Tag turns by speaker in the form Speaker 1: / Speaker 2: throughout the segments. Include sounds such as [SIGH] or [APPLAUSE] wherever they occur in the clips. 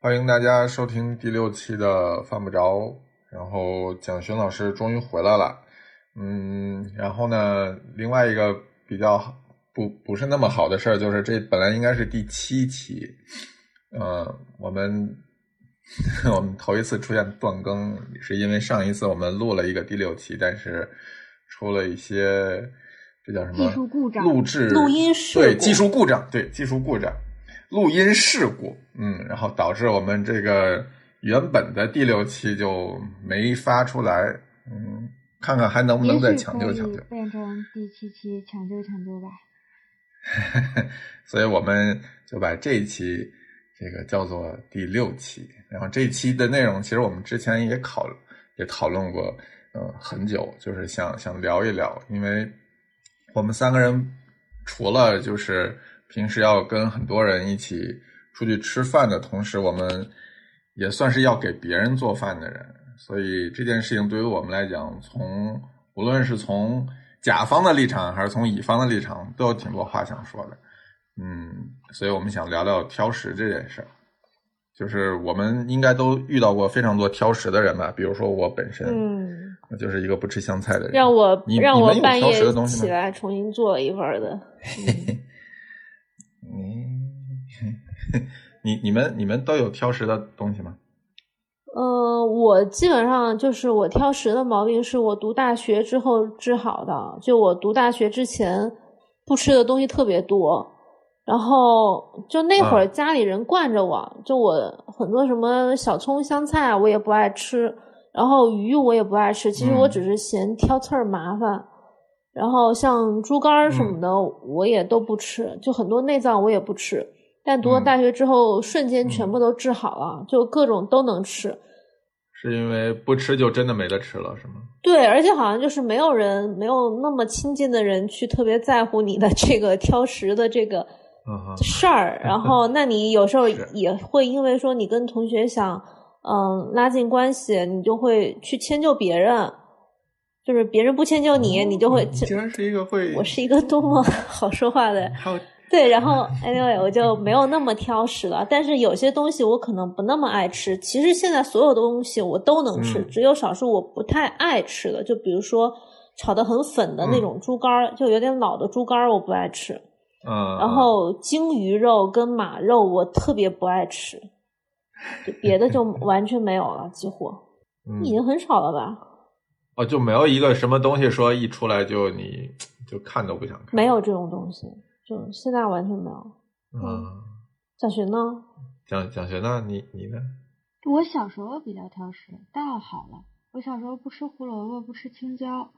Speaker 1: 欢迎大家收听第六期的犯不着。然后蒋勋老师终于回来了，嗯，然后呢，另外一个比较不不是那么好的事儿就是这本来应该是第七期，呃，我们我们头一次出现断更，是因为上一次我们录了一个第六期，但是出了一些这叫什么？
Speaker 2: 技术故障。
Speaker 1: 录制
Speaker 3: 录音室
Speaker 1: 对技术故障，对技术故障，录音事故，嗯，然后导致我们这个原本的第六期就没发出来，嗯，看看还能不能再抢救抢救。
Speaker 2: 变成第七期抢救抢救吧。[LAUGHS]
Speaker 1: 所以我们就把这一期这个叫做第六期。然后这一期的内容，其实我们之前也考也讨论过，呃，很久，就是想想聊一聊，因为我们三个人除了就是平时要跟很多人一起出去吃饭的同时，我们也算是要给别人做饭的人，所以这件事情对于我们来讲，从无论是从甲方的立场还是从乙方的立场，都有挺多话想说的。嗯，所以我们想聊聊挑食这件事儿。就是我们应该都遇到过非常多挑食的人吧，比如说我本身，
Speaker 3: 嗯，
Speaker 1: 我就是一个不吃香菜的人。
Speaker 3: 让我
Speaker 1: 你
Speaker 3: 让我半夜
Speaker 1: 食的东西吗
Speaker 3: 起来重新做了一份儿的。
Speaker 1: 嗯，[LAUGHS] 你你们你们都有挑食的东西吗？
Speaker 3: 呃，我基本上就是我挑食的毛病是我读大学之后治好的。就我读大学之前不吃的东西特别多，然后就那会儿
Speaker 1: 嗯
Speaker 3: 家里人惯着我，就我很多什么小葱、香菜啊我也不爱吃，然后鱼我也不爱吃。其实我
Speaker 1: 嗯
Speaker 3: 只是嫌挑刺儿麻烦。然后像猪肝儿什么的，我也都不吃，就很多内脏我也不吃。但读了
Speaker 1: 嗯
Speaker 3: 大学之后，瞬间全
Speaker 1: 嗯
Speaker 3: 部都治好了，就各种都能吃。
Speaker 1: 是因为不吃就真的没得吃了，是吗？
Speaker 3: 对，而且好像就是没有人，没有那么亲近的人去特别在乎你的这个挑食的这个事儿。[LAUGHS] 然后，那你有时候也会因为说你跟同学想，嗯，拉近关系，你就会去迁就别人。就是别人不迁就你，你就会
Speaker 1: 竟然是一个会，
Speaker 3: 我是一个多么 [LAUGHS] 好说话的人。
Speaker 1: 还有
Speaker 3: 对，然后 anyway 我就没有那么挑食了，但是有些东西我可能不那么爱吃。其实现在所有的东西我都能吃，
Speaker 1: 嗯
Speaker 3: 只有少数我不太爱吃的，就比如说炒的很粉的那
Speaker 1: 嗯
Speaker 3: 种猪肝儿，就有点老的猪肝儿我不爱吃。
Speaker 1: 嗯，
Speaker 3: 然后鲸鱼肉跟马肉我特别不爱吃，就别的就完全没有了，几乎
Speaker 1: 嗯
Speaker 3: 已经很少了吧？
Speaker 1: 哦，就没有一个什么东西说一出来就你就看都不想看，
Speaker 3: 没有这种东西，就现在完全没有。
Speaker 1: 嗯，
Speaker 3: 蒋学呢？
Speaker 1: 蒋蒋学呢？你你呢？
Speaker 2: 我小时候比较挑食，大好了。我小时候不吃胡萝卜，不吃青椒，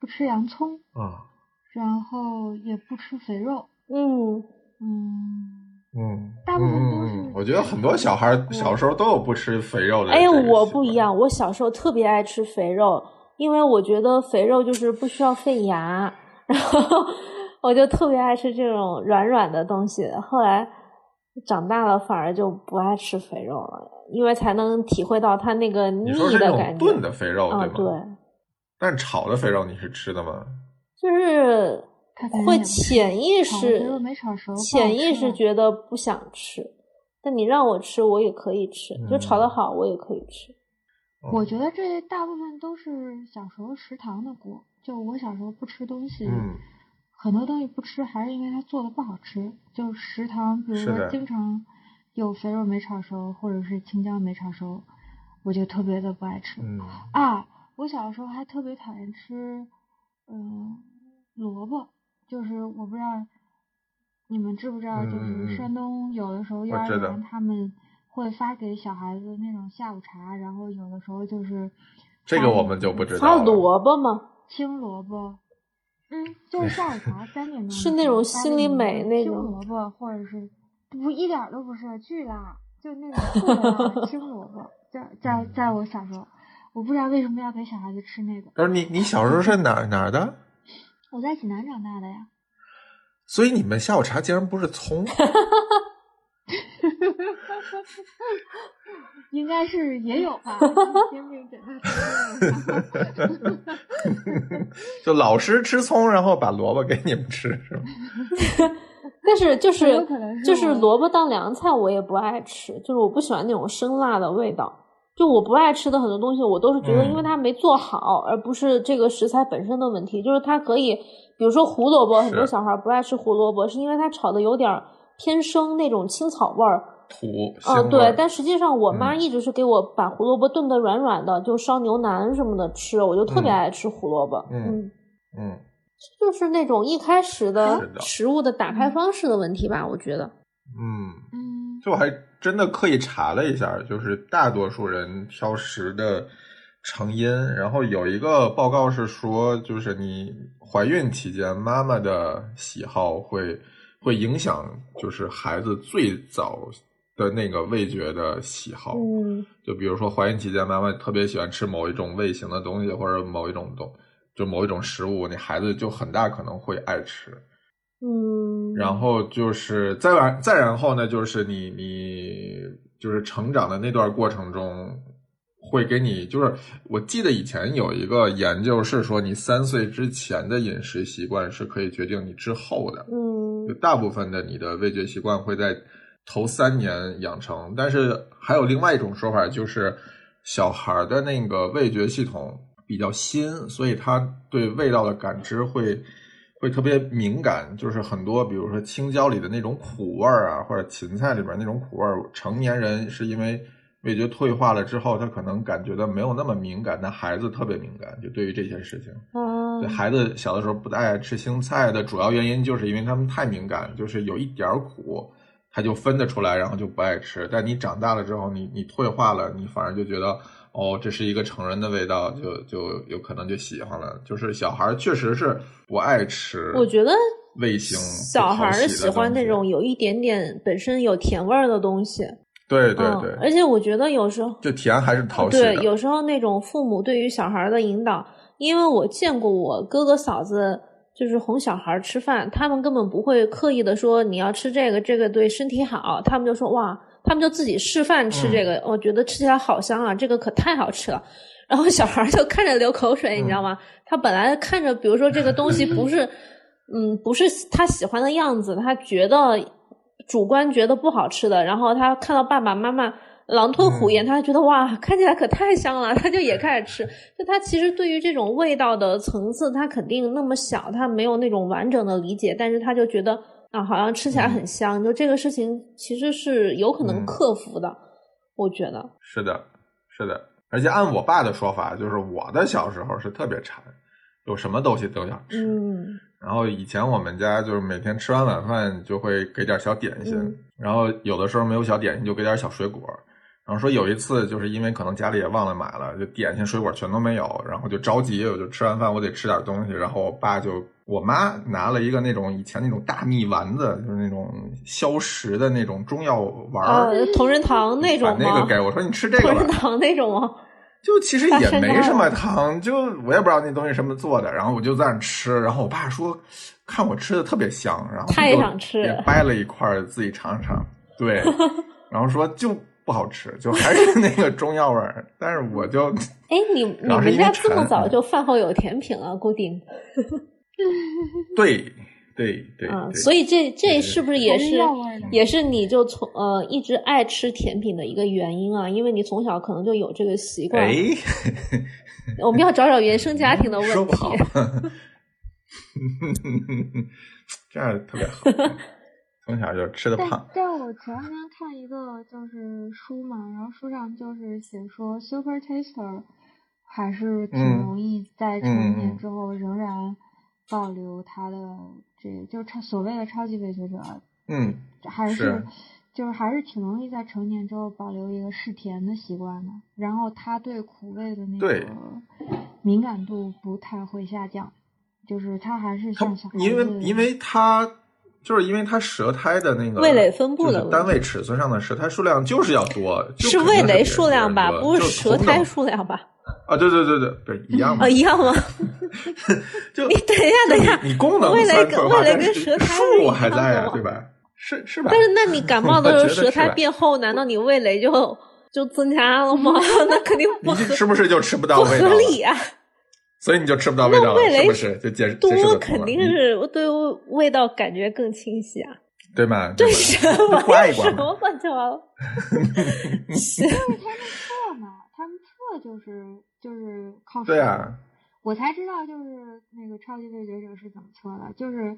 Speaker 2: 不吃洋葱，
Speaker 1: 啊，
Speaker 2: 然后也不吃肥肉。
Speaker 3: 嗯，
Speaker 2: 嗯，
Speaker 1: 嗯，
Speaker 2: 大部分都是
Speaker 1: 我觉得很多小孩小时候都有不吃肥肉的。
Speaker 3: 哎呀，我不一。样，我小时候特别爱吃肥肉，因为我觉得肥肉就是不需要费牙，然后我就特别爱吃这种软软的东西。后来长大了，反而就不爱吃肥肉了，因为才能体会到它那个腻的感觉。
Speaker 1: 炖的肥肉
Speaker 3: 啊，
Speaker 1: 对吗？
Speaker 3: 对，
Speaker 1: 但是炒的肥肉你是吃的吗？
Speaker 3: 就是会潜意识
Speaker 2: 没炒熟
Speaker 3: 潜意识觉得不想吃，但你让我吃，我也可以吃，就炒
Speaker 1: 嗯
Speaker 3: 得好，我也可以吃。
Speaker 1: 哦
Speaker 2: 我觉得这大部分都是小时候食堂的锅。就我小时候不吃东西，
Speaker 1: 嗯
Speaker 2: 很多东西不吃还是因为它做的不好吃。就食堂，比如说经常有肥肉没炒熟，或者是青椒没炒熟，我就特别的不爱吃。
Speaker 1: 嗯
Speaker 2: 啊，我小时候还特别讨厌吃，嗯、萝卜，就是我不知道你们知不知道，就是山东有的时候幼儿
Speaker 1: 我知道
Speaker 2: 园他们会发给小孩子那种下午茶，然后有的时候就是
Speaker 1: 这个我们就不知道
Speaker 3: 还
Speaker 1: 有。
Speaker 3: 萝卜吗？
Speaker 2: 青萝卜，嗯，[LAUGHS] 就是下午茶三点钟的
Speaker 3: 是那种心里美那种
Speaker 2: 青萝卜，或者是不一点儿都不是巨辣，就那种特别辣的青萝卜，在在在我小时候，我不知道为什么要给小孩子吃那个。
Speaker 1: 不是你你小时候是哪儿哪儿的？
Speaker 2: 我在济南长大的呀，
Speaker 1: 所以你们下午茶竟然不是葱？[LAUGHS]
Speaker 2: 应该是也有吧，煎饼给他吃的。
Speaker 1: 就老师吃葱，然后把萝卜给你们吃，是吗？[LAUGHS]
Speaker 3: 但是就是就是萝卜当凉菜，我也不爱吃，就是我不喜欢那种生辣的味道。就我不爱吃的很多东西，我都是觉得
Speaker 1: 嗯
Speaker 3: 因为它没做好，而不是这个食材本身的问题。就是它可以，比如说胡萝卜，很多小孩不爱吃胡萝卜，是因为它炒的有点儿偏生那种青草味儿。
Speaker 1: 土
Speaker 3: 嗯，
Speaker 1: 腥味儿，
Speaker 3: 对但实际上我妈
Speaker 1: 嗯。
Speaker 3: 一直是给我把胡萝卜炖的软软的，就烧牛腩什么的吃，我就特别
Speaker 1: 嗯。
Speaker 3: 爱吃胡萝卜。
Speaker 1: 嗯嗯，
Speaker 3: 就是那种一开始
Speaker 1: 是
Speaker 3: 的。
Speaker 1: 的
Speaker 3: 食物的打开方式的问题吧，我觉得。
Speaker 1: 嗯，
Speaker 2: 嗯，
Speaker 1: 就我还真的刻意查了一下，就是大多数人挑食的成因，然后有一个报告是说，就是你怀孕期间妈妈的喜好会会影响，就是孩子最早的那个味觉的喜好。
Speaker 3: 嗯
Speaker 1: 就比如说怀孕期间，妈妈特别喜欢吃某一种味型的东西，或者某一种东，就某一种食物，你孩子就很大可能会爱吃。
Speaker 3: 嗯，
Speaker 1: 然后就是再完再然后呢，就是你你就是成长的那段过程中，会给你就是我记得以前有一个研究是说，你三岁之前的饮食习惯是可以决定你之后的。
Speaker 3: 嗯
Speaker 1: 就大部分的你的味觉习惯会在头三年养成，但是还有另外一种说法，就是小孩的那个味觉系统比较新，所以他对味道的感知会会特别敏感，就是很多比如说青椒里的那种苦味儿啊，或者芹菜里边那种苦味儿，成年人是因为味觉退化了之后，他可能感觉到没有那么敏感，但孩子特别敏感，就对于这些事情。
Speaker 3: 嗯
Speaker 1: 对孩子小的时候不太爱吃青菜的主要原因，就是因为他们太敏感，就是有一点儿苦，他就分得出来，然后就不爱吃。但你长大了之后，你你退化了，你反而就觉得哦，这是一个成人的味道，就就有可能就喜欢了。就是小孩儿确实是不爱吃，
Speaker 3: 我觉得
Speaker 1: 味型
Speaker 3: 小孩儿
Speaker 1: 喜
Speaker 3: 喜欢那种有一点点本身有甜味儿的东西。
Speaker 1: 对对
Speaker 3: 嗯
Speaker 1: 对，
Speaker 3: 而且我觉得有时候
Speaker 1: 就甜还是讨喜。
Speaker 3: 对，有时候那种父母对于小孩的引导，因为我见过我哥哥嫂子就是哄小孩吃饭，他们根本不会刻意的说你要吃这个，这个对身体好，他们就说哇，他们就自己示范吃这个，我觉得吃起来好香啊，这个可太好吃了。然后小孩就看着流口水，你知道吗？他本来看着，比如说这个东西不是，嗯，不是他喜欢的样子，他觉得主观觉得不好吃的，然后他看到爸爸妈妈狼吞虎咽，他觉得哇，看起来可太香了，他就也开始吃。就他其实对于这种味道的层次，他肯定那么小，他没有那种完整的理解，但是他就觉得啊，好像吃起来很香。就这个事情其实是有可能
Speaker 1: 嗯
Speaker 3: 克服的，我觉得。
Speaker 1: 是的，是的，而且按我爸的说法，就是我的小时候是特别馋，有什么东西都想吃。
Speaker 3: 嗯
Speaker 1: 然后以前我们家就是每天吃完晚饭就会给点小点心，
Speaker 3: 嗯
Speaker 1: 然后有的时候没有小点心就给点小水果。然后说有一次就是因为可能家里也忘了买了，就点心水果全都没有，然后就着急，我就吃完饭我得吃点东西，然后我爸就我妈拿了一个那种以前那种大蜜丸子，就是那种消食的那种中药丸儿，
Speaker 3: 呃，同仁堂那种吗？
Speaker 1: 把那个给我说你吃这个吧
Speaker 3: 同仁，堂那种吗？[LAUGHS]
Speaker 1: 就其实也没什么糖，就我也不知道那东西什么做的，然后我就在那吃，然后我爸说看我吃的特别香，然后
Speaker 3: 他也想吃
Speaker 1: 也掰了一块自己尝尝，对，[LAUGHS] 然后说就不好吃，就还是 [LAUGHS] 那个中药味儿，但是我就
Speaker 3: 哎，你 [LAUGHS] 你们家这么早就饭后有甜品了，固定 [LAUGHS]
Speaker 1: 对对对
Speaker 3: 啊，所以这这是不是也
Speaker 2: 是
Speaker 3: 也是你就从呃一直爱吃甜品的一个原因啊？因为你从小可能就有这个习惯。
Speaker 1: 哎，
Speaker 3: 我们要找找原生家庭的问题。
Speaker 1: 说不好，这样特别好，从小就吃的
Speaker 2: 但
Speaker 1: 胖，
Speaker 2: 但我前两天看一个就是书嘛，然后书上就是写说，super taster 还是挺
Speaker 1: 嗯
Speaker 2: 容易在成年之后仍然保留他的这就超所谓的超级味觉者，
Speaker 1: 嗯，
Speaker 2: 还
Speaker 1: 是
Speaker 2: 就是还是挺容易在成年之后保留一个嗜甜的习惯的。然后他对苦味的那个敏感度不太会下降，就是他还是
Speaker 1: 他
Speaker 2: 像小孩
Speaker 1: 因为
Speaker 2: 子
Speaker 1: 因为他就是因为它舌苔的那个
Speaker 3: 味蕾分布的
Speaker 1: 单位尺寸上的舌苔数量就是要多，就是肯定
Speaker 3: 味蕾数量吧，不
Speaker 1: 是
Speaker 3: 舌苔数量吧？
Speaker 1: 啊，对对对对对，一样吗
Speaker 3: 啊，，一样吗？
Speaker 1: 就 [LAUGHS]
Speaker 3: 你等一下，等一下，
Speaker 1: 你功能
Speaker 3: 味蕾跟味蕾跟舌苔是
Speaker 1: 数
Speaker 3: 一
Speaker 1: 还在呀，对吧？是是吧？
Speaker 3: 但是那你感冒的时候舌苔变厚，难道你味蕾就就增加了吗？[LAUGHS] 那肯定不合
Speaker 1: 你是不是就吃不到
Speaker 3: 不
Speaker 1: 味道了？
Speaker 3: 合理啊！
Speaker 1: 所以你就吃不到味道了，是不是？就解释解释
Speaker 3: 多肯定是对味道感觉更清晰啊。
Speaker 1: 对吗？
Speaker 3: 对 [LAUGHS] 什么
Speaker 1: 刮一刮嘛。
Speaker 3: 什么乱七八糟？是
Speaker 2: 就是他们测嘛，他们测就是就是靠
Speaker 1: 对
Speaker 2: 手
Speaker 1: 啊，
Speaker 2: 我才知道就是那个超级味觉者是怎么测的，就是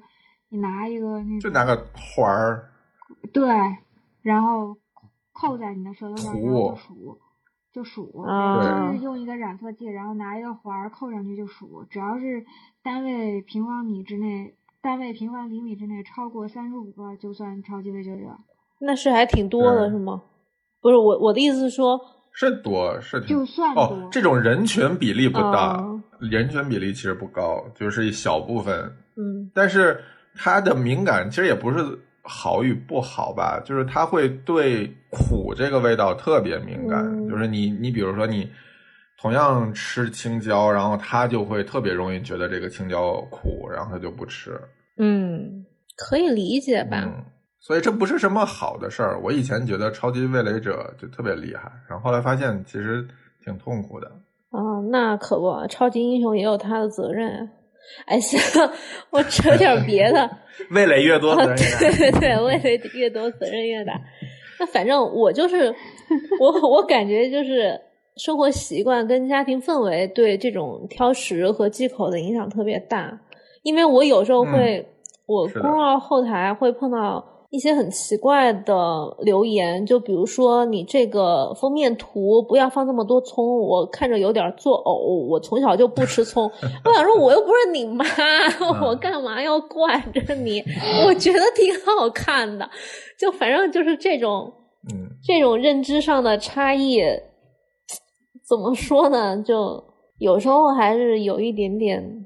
Speaker 2: 你拿一个那个
Speaker 1: 就拿个环儿，
Speaker 2: 对，然后扣在你的舌头上，然后就数，就数，
Speaker 3: 啊
Speaker 2: 就是用一个染色剂，然后拿一个环儿扣上去就数，只要是单位平方米之内，单位平方厘米之内超过三十五个，就算超级味觉者。
Speaker 3: 那是还挺多的，是吗？不是我我的意思是说，
Speaker 1: 是多是挺
Speaker 2: 就算多
Speaker 1: 哦，这种人群比例不大，
Speaker 3: 哦
Speaker 1: 人群比例其实不高，就是一小部分。
Speaker 3: 嗯
Speaker 1: 但是它的敏感其实也不是好与不好吧，就是他会对苦这个味道特别敏感。
Speaker 3: 嗯
Speaker 1: 就是你你比如说你同样吃青椒，然后他就会特别容易觉得这个青椒苦，然后他就不吃。
Speaker 3: 嗯，可以理解吧？
Speaker 1: 嗯，所以这不是什么好的事儿。我以前觉得超级味蕾者就特别厉害，然后后来发现其实挺痛苦的。
Speaker 3: 哦，那可不，超级英雄也有他的责任啊。哎，行，我扯点别的。[LAUGHS]
Speaker 1: 味蕾越多，
Speaker 3: 啊，
Speaker 1: 责任越大。
Speaker 3: 对对对，味蕾越多责任越大。那反正我就是我，我感觉就是生活习惯跟家庭氛围对这种挑食和忌口的影响特别大。因为我有时候会，我
Speaker 1: 是的
Speaker 3: 公号后台会碰到一些很奇怪的留言，就比如说你这个封面图不要放这么多葱，我看着有点作呕，我从小就不吃葱。[LAUGHS] 我想说，我又不是你妈，我干嘛要惯着你？我觉得挺好看的，就反正就是这种
Speaker 1: 嗯，
Speaker 3: 这种认知上的差异，怎么说呢？就有时候还是有一点点。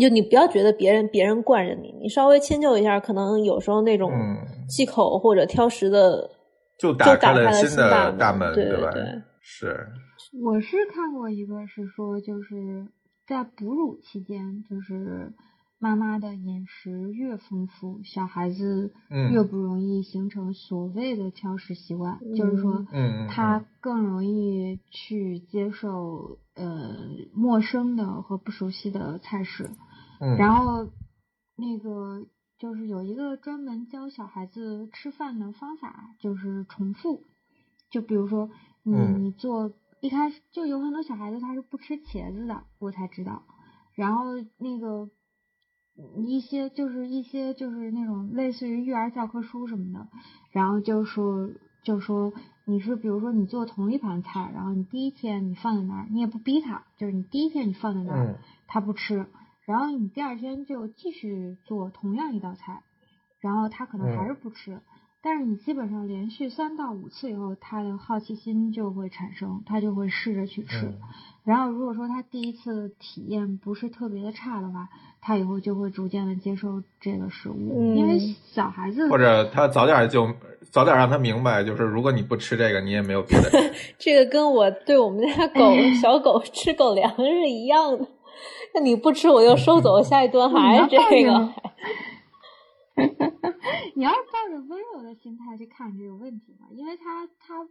Speaker 3: 就你不要觉得别人别人惯着你，你稍微迁就一下，可能有时候那种
Speaker 1: 嗯。
Speaker 3: 忌口或者挑食的
Speaker 1: 就
Speaker 3: 打
Speaker 1: 打开了
Speaker 3: 了
Speaker 1: 新的
Speaker 3: 大
Speaker 1: 大门，吧？
Speaker 3: 对对，
Speaker 1: 是，
Speaker 2: 我是看过一个是说，就是在哺乳期间，就是妈妈的饮食越丰富，小孩子
Speaker 1: 嗯。
Speaker 2: 越不容易形成所谓的挑食习惯，就是说
Speaker 1: 嗯。
Speaker 2: 他更容易去接受呃陌生的和不熟悉的菜式，
Speaker 1: 嗯，
Speaker 2: 然后那个就是有一个专门教小孩子吃饭的方法，就是重复。就比如说你
Speaker 1: 嗯
Speaker 2: 你做一开始就有很多小孩子他是不吃茄子的，我才知道。然后那个一些就是一些就是那种类似于育儿教科书什么的，然后就说就说你是比如说你做同一盘菜，然后你第一天你放在那儿，你也不逼他，就是你第一天你放在那儿，
Speaker 1: 嗯
Speaker 2: 他不吃，然后你第二天就继续做同样一道菜，然后他可能还是不吃，但是你基本上连续三到五次以后，他的好奇心就会产生，他就会试着去吃。
Speaker 1: 嗯
Speaker 2: 然后如果说他第一次体验不是特别的差的话，他以后就会逐渐的接受这个食物，
Speaker 3: 嗯
Speaker 2: 因为小孩子
Speaker 1: 或者他早点就早点让他明白，就是如果你不吃这个，你也没有别的。[LAUGHS]
Speaker 3: 这个跟我对我们家 [LAUGHS] 狗小狗吃狗粮是一样的。那你不吃我就收走，下一顿 [LAUGHS] 还是这个。[LAUGHS]
Speaker 2: 你要抱着温柔的心态去看这个问题嘛，因为他他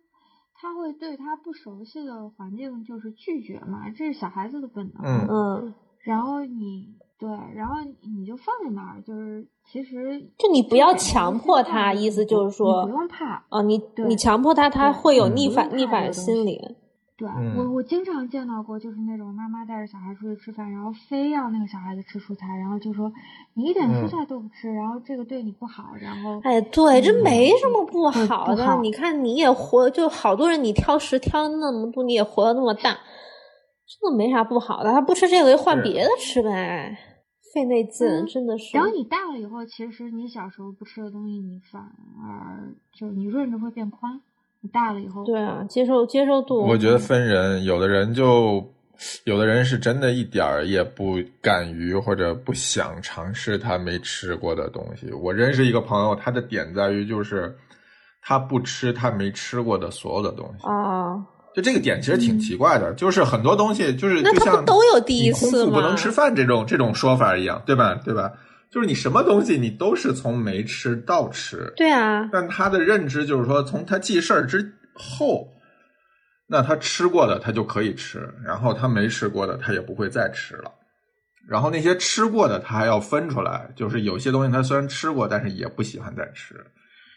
Speaker 2: 他会对他不熟悉的环境就是拒绝嘛，这是小孩子的本能。
Speaker 1: 嗯
Speaker 3: 嗯，
Speaker 2: 然后你对，然后你就放在那儿，就是其实
Speaker 3: 就你不要强迫他，意思就是
Speaker 2: 你
Speaker 3: 说
Speaker 2: 不，用怕。
Speaker 3: 啊，你你强迫他，他会有逆反逆反心理。
Speaker 2: 对、
Speaker 1: 嗯
Speaker 2: 我，我经常见到过，就是那种妈妈带着小孩出去吃饭，然后非要那个小孩子吃蔬菜，然后就说你一点
Speaker 1: 嗯
Speaker 2: 蔬菜都不吃，然后这个对你不好，然后
Speaker 3: 哎，对，这
Speaker 2: 嗯
Speaker 3: 没什么不
Speaker 2: 不
Speaker 3: 好的。你看，你也活，就好多人你挑食挑那么多，你也活得那么大，真的没啥不好的。他不吃这个就换别的吃呗，费那劲，
Speaker 2: 嗯
Speaker 3: 真的是。
Speaker 2: 然后你大了以后，其实你小时候不吃的东西，你反而就是你润着会变宽。你大了以后，
Speaker 3: 对啊，接受接受度，
Speaker 1: 我觉得分人，有的人就，有的人是真的一点儿也不敢于或者不想尝试他没吃过的东西。我认识一个朋友，他的点在于就是他不吃他没吃过的所有的东西。
Speaker 3: 啊，
Speaker 1: 就这个点其实挺奇怪的，就是很多东西就是
Speaker 3: 那他
Speaker 1: 就像
Speaker 3: 不都有第一次吗
Speaker 1: 腹不能吃饭这种这种说法一样，对吧？对吧？就是你什么东西你都是从没吃到吃，
Speaker 3: 对啊，
Speaker 1: 但他的认知就是说，从他记事儿之后，那他吃过的他就可以吃，然后他没吃过的他也不会再吃了。然后那些吃过的他还要分出来，就是有些东西他虽然吃过，但是也不喜欢再吃。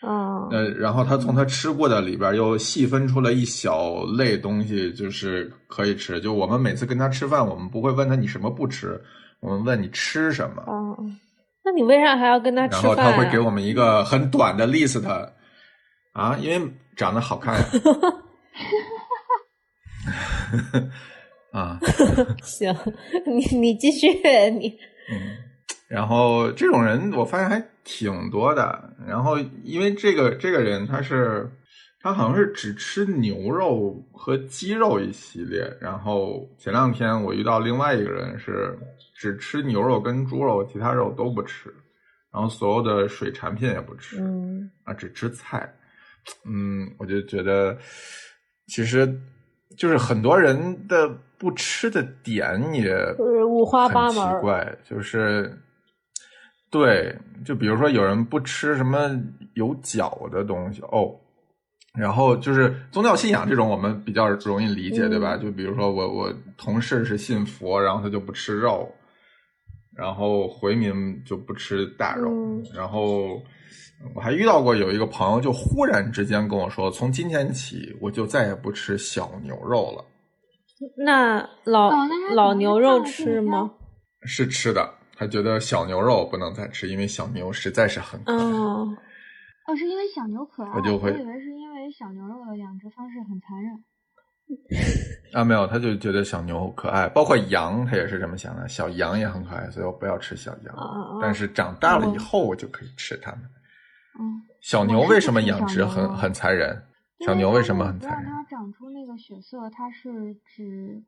Speaker 3: 哦，
Speaker 1: 呃，然后他从他吃过的里边又细分出了一小类东西，就是可以吃。就我们每次跟他吃饭，我们不会问他你什么不吃，我们问你吃什么。
Speaker 3: 哦，那你为啥还要跟他吃
Speaker 1: 然
Speaker 3: 饭、啊？
Speaker 1: 后他会给我们一个很短的 list 啊，因为长得好看呀。啊，[LAUGHS]
Speaker 3: 行，你你继续你。
Speaker 1: 嗯，然后这种人我发现还挺多的。然后因为这个这个人他是他好像是只吃牛肉和鸡肉一系列。然后前两天我遇到另外一个人是只吃牛肉跟猪肉，其他肉都不吃。然后所有的水产品也不吃，
Speaker 3: 嗯
Speaker 1: 啊，只吃菜。嗯，我就觉得其实就是很多人的不吃的点也
Speaker 3: 就是五花八门
Speaker 1: 奇怪，就是对，就比如说有人不吃什么有脚的东西哦，然后就是宗教信仰这种我们比较容易理解，对吧？
Speaker 3: 嗯
Speaker 1: 就比如说我我同事是信佛，然后他就不吃肉，然后回民就不吃大肉，
Speaker 3: 嗯
Speaker 1: 然后。我还遇到过有一个朋友，就忽然之间跟我说，从今天起我就再也不吃小牛肉了。
Speaker 3: 那老、老牛肉吃吗？
Speaker 1: 是吃的，他觉得小牛肉不能再吃，因为小牛实在是很可爱。
Speaker 3: 嗯，
Speaker 2: 哦，是因为小牛可爱，
Speaker 1: 我就会
Speaker 2: 以为是因为小牛肉的养殖方式很残忍。
Speaker 1: 啊，没有，他就觉得小牛可爱，包括羊，他也是这么想的，小羊也很可爱，所以我不要吃小羊。但是长大了以后，我就可以吃它们。
Speaker 2: 嗯，
Speaker 1: 小牛为什么养殖很很残忍？小牛为什么很残忍？
Speaker 2: 让它长出那个血色，它是只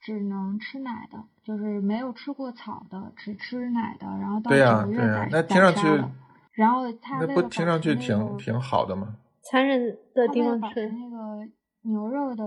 Speaker 2: 只能吃奶的，就是没有吃过草的，只吃奶的，然后到
Speaker 1: 对呀
Speaker 2: 九个月
Speaker 1: 对呀
Speaker 2: 宰
Speaker 1: 那听上去
Speaker 2: 然后它
Speaker 1: 那不听上去挺挺好的吗？
Speaker 3: 残忍的
Speaker 2: 它为了保持
Speaker 3: 地方是，
Speaker 2: 那个牛肉的，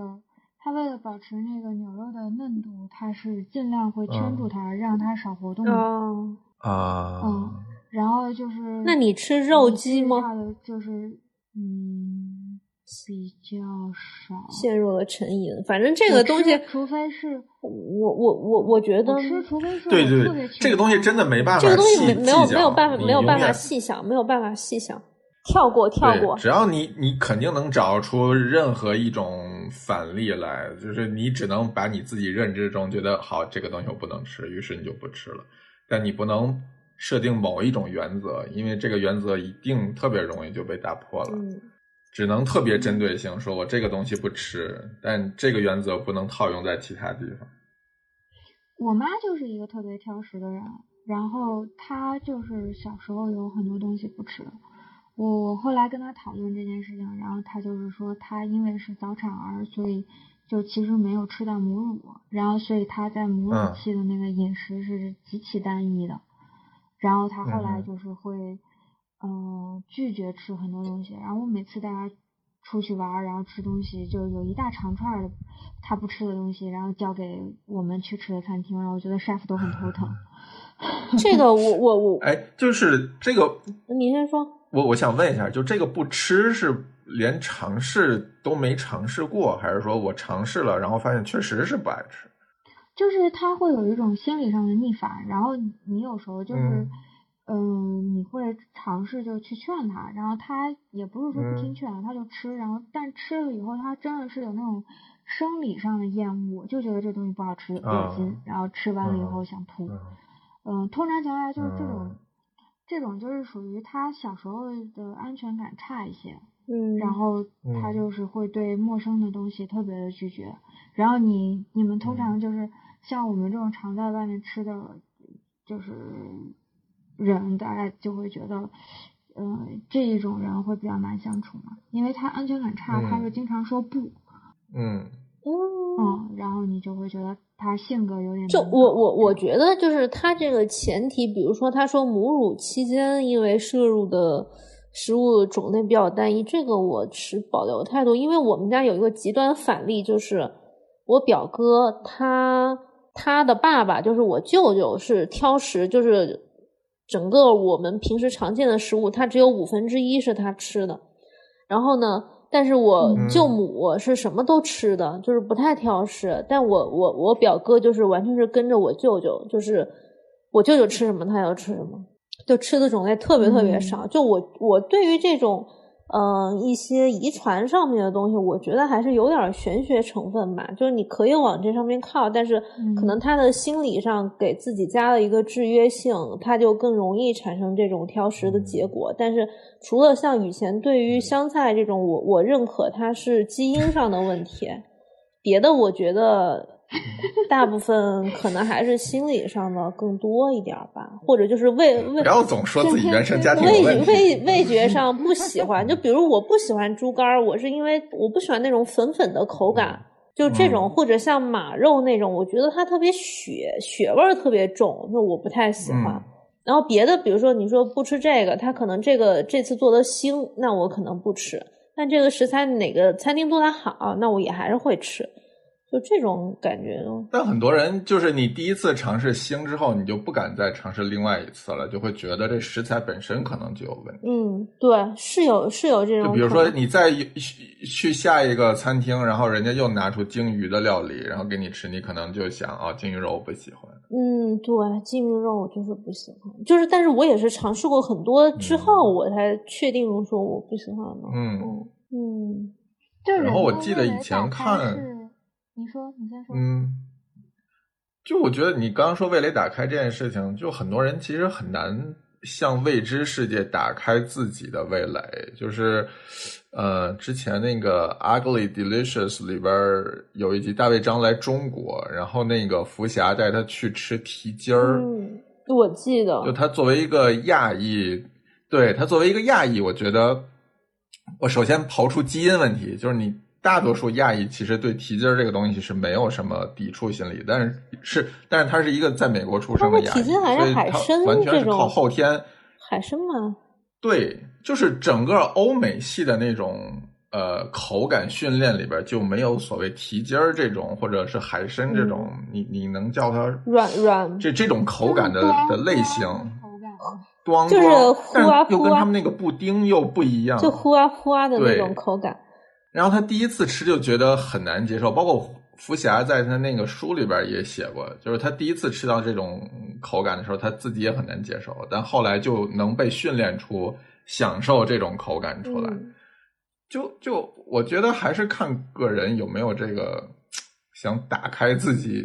Speaker 2: 它为了保持那个牛肉的嫩度，它是尽量会圈住
Speaker 1: 嗯
Speaker 2: 它，让它少活动的。
Speaker 3: 哦，
Speaker 1: 啊，
Speaker 2: 嗯然后就是，
Speaker 3: 那你吃肉鸡吗
Speaker 2: 就是，嗯，比较少。
Speaker 3: 陷入了沉吟。反正这个东西，
Speaker 2: 除非是
Speaker 3: 我我我我觉得
Speaker 2: 除非是
Speaker 1: 对对
Speaker 2: 我特别
Speaker 1: 这个东西真的没办法
Speaker 3: 这个东西没没有没有办法没有办法细想，没有办法细想，跳过跳，过。
Speaker 1: 只要你你肯定能找出任何一种反例来，就是你只能把你自己认知中觉得好这个东西我不能吃，于是你就不吃了，但你不能设定某一种原则，因为这个原则一定特别容易就被打破了。
Speaker 3: 嗯
Speaker 1: 只能特别针对性说，我这个东西不吃，但这个原则不能套用在其他地方。
Speaker 2: 我妈就是一个特别挑食的人，然后她就是小时候有很多东西不吃。我我后来跟他讨论这件事情，然后他就是说，他因为是早产儿，所以就其实没有吃到母乳，然后所以他在母
Speaker 1: 嗯
Speaker 2: 乳期的那个饮食是极其单一的。然后他后来就是会，嗯、拒绝吃很多东西。然后我每次带他出去玩儿，然后吃东西，就有一大长串儿的他不吃的东西，然后交给我们去吃的餐厅，然后我觉得 chef 都很头疼。[LAUGHS]
Speaker 3: 这个我我我，
Speaker 1: 哎，就是这个，
Speaker 3: 你先说。
Speaker 1: 我我想问一下，就这个不吃是连尝试都没尝试过，还是说我尝试了，然后发现确实是不爱吃？
Speaker 2: 就是他会有一种心理上的逆反，然后你你有时候就是，
Speaker 1: 嗯
Speaker 2: 嗯、你会尝试就去劝他，然后他也不是说不听
Speaker 1: 嗯
Speaker 2: 劝，他就吃，然后但吃了以后，他真的是有那种生理上的厌恶，就觉得这东西不好吃，恶心，
Speaker 1: 啊
Speaker 2: 然后吃完了以后
Speaker 1: 嗯
Speaker 2: 想吐。
Speaker 1: 嗯
Speaker 2: 嗯，通常情况下就是这种，
Speaker 1: 嗯
Speaker 2: 这种就是属于他小时候的安全感差一些，
Speaker 3: 嗯，
Speaker 2: 然后他
Speaker 1: 嗯。
Speaker 2: 就是会对陌生的东西特别的拒绝。然后你你们通
Speaker 1: 嗯。
Speaker 2: 常就是像我们这种常在外面吃的，就是人，大概就会觉得，呃，这一种人会比较难相处嘛，因为他安全感差，他
Speaker 1: 嗯。
Speaker 2: 会经常说不，
Speaker 1: 嗯
Speaker 3: 嗯，
Speaker 2: 嗯，然后你就会觉得他性格有点
Speaker 3: 就我我我觉得就是他这个前提，比如说他说母乳期间因为摄入的食物种类比较单一，这个我持保留态度，因为我们家有一个极端反例，就是我表哥他他的爸爸就是我舅舅是挑食，就是整个我们平时常见的食物，他只有五分之一是他吃的，然后呢。但是我
Speaker 2: 嗯
Speaker 3: 舅母是什么都吃的，就是不太挑食。但我我我表哥就是完全是跟着我舅舅，就是我舅舅吃什么他要吃什么，就吃的种类特别特别少。就我我对于这种。嗯，一些遗传上面的东西，我觉得还是有点玄学成分吧。就是你可以往这上面靠，但是可能他的心理上给自己加了一个制约性，他就更容易产生这种挑食的结果。但是除了像以前对于香菜这种，我我认可它是基因上的问题，别的我觉得。[LAUGHS] 大部分可能还是心理上的更多一点吧，[LAUGHS] 或者就是味味。
Speaker 1: 不要总说自己原生家庭
Speaker 3: 味味味觉上不喜欢，就比如我不喜欢猪肝我是因为我不喜欢那种粉粉的口感，就这种或者像马肉那种，我觉得它特别血血味特别重，那我不太喜欢。然后别的，比如说你说不吃这个，它可能这个这次做的腥，那我可能不吃。但这个食材哪个餐厅做的好，那我也还是会吃。就这种感觉，
Speaker 1: 但很多人就是你第一次尝试腥之后，你就不敢再尝试另外一次了，就会觉得这食材本身可能就有问题。
Speaker 3: 嗯，对，是有是有这种。
Speaker 1: 就比如说你再去下一个餐厅，然后人家又拿出鲸鱼的料理，然后给你吃，你可能就想啊，鲸鱼肉我不喜欢。
Speaker 3: 嗯，对，鲸鱼肉我就是不喜欢，就是但是我也是尝试过很多之后，我才确定说我不喜欢的。嗯嗯，
Speaker 1: 然后我记得以前看。
Speaker 2: 你说，你先说。嗯，
Speaker 1: 就我觉得你刚刚说味蕾打开这件事情，就很多人其实很难向未知世界打开自己的味蕾。就是，呃，之前那个《Ugly Delicious》里边有一集大卫张来中国，然后那个福霞带他去吃蹄筋儿。
Speaker 3: 嗯，我记得。
Speaker 1: 就他作为一个亚裔，对他作为一个亚裔，我觉得我首先刨出基因问题，就是你。大多数亚裔其实对蹄筋儿这个东西是没有什么抵触心理，但是是，但是他是一个在美国出生的亚裔，
Speaker 3: 所以他
Speaker 1: 完全是靠后天。
Speaker 3: 海参吗？
Speaker 1: 对，就是整个欧美系的那种呃口感训练里边就没有所谓蹄筋儿这种，或者是海参这种，你你能叫它
Speaker 3: 软软
Speaker 1: 这这种口感的的类型，
Speaker 3: 光就是呼啊
Speaker 1: 呼啊，又跟他们那个布丁又不一样，
Speaker 3: 就呼啊呼啊的那种口感。
Speaker 1: 然后他第一次吃就觉得很难接受，包括福霞在他那个书里边也写过，就是他第一次吃到这种口感的时候，他自己也很难接受，但后来就能被训练出享受这种口感出来。就就我觉得还是看个人有没有这个想打开自己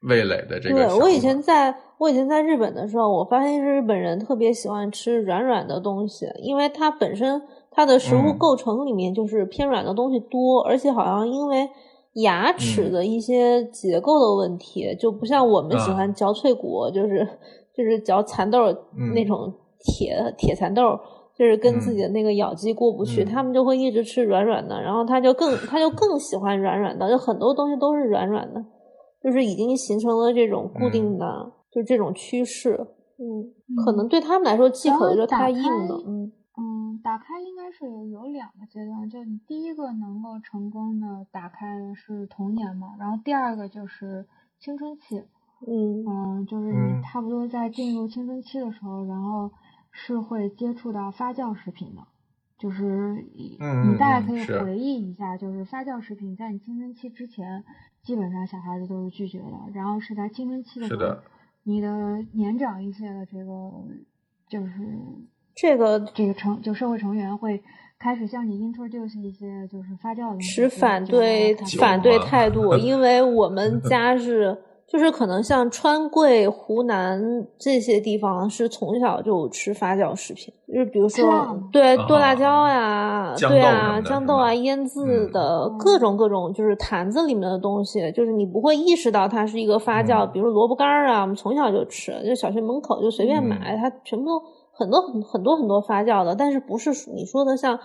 Speaker 1: 味蕾的这个。
Speaker 3: 对我以前在我以前在日本的时候，我发现日本人特别喜欢吃软软的东西，因为它本身。它的食物构成里面就是偏软的东西多，而且好像因为牙齿的一些结构的问题，就不像我们喜欢嚼脆骨，就是就是嚼蚕豆那种铁铁蚕豆，就是跟自己的那个咬肌过不去，他们就会一直吃软软的，然后他就更他就更喜欢软软的，就很多东西都是软软的，就是已经形成了这种固定的就这种趋势，嗯，可能对他们来说忌口就太硬了，嗯。
Speaker 2: 嗯，打开应该是有两个阶段，就你第一个能够成功的打开的是童年嘛，然后第二个就是青春期，
Speaker 3: 嗯。
Speaker 2: 嗯，就是你差不多在进入青春期的时候，然后是会接触到发酵食品的，就是你大概可以回忆一下，就是发酵食品在你青春期之前，基本上小孩子都是拒绝的，然后是在青春期的时候，你的年长一些的这个就是。
Speaker 3: 这个
Speaker 2: 这个成就社会成员会开始向你 introduce 一些就是发酵的
Speaker 3: 持反对反对态度，[LAUGHS] 因为我们家是就是可能像川贵、湖南这些地方是从小就吃发酵食品，就是比如说对剁辣椒呀，对啊豇豆啊腌制的各种各种就是坛子里面的东西，就是你不会意识到它是一个发酵，比如萝卜干啊，我们从小就吃，就小学门口就随便买，它全部都。很多很很多很多发酵的，但是不是你说的像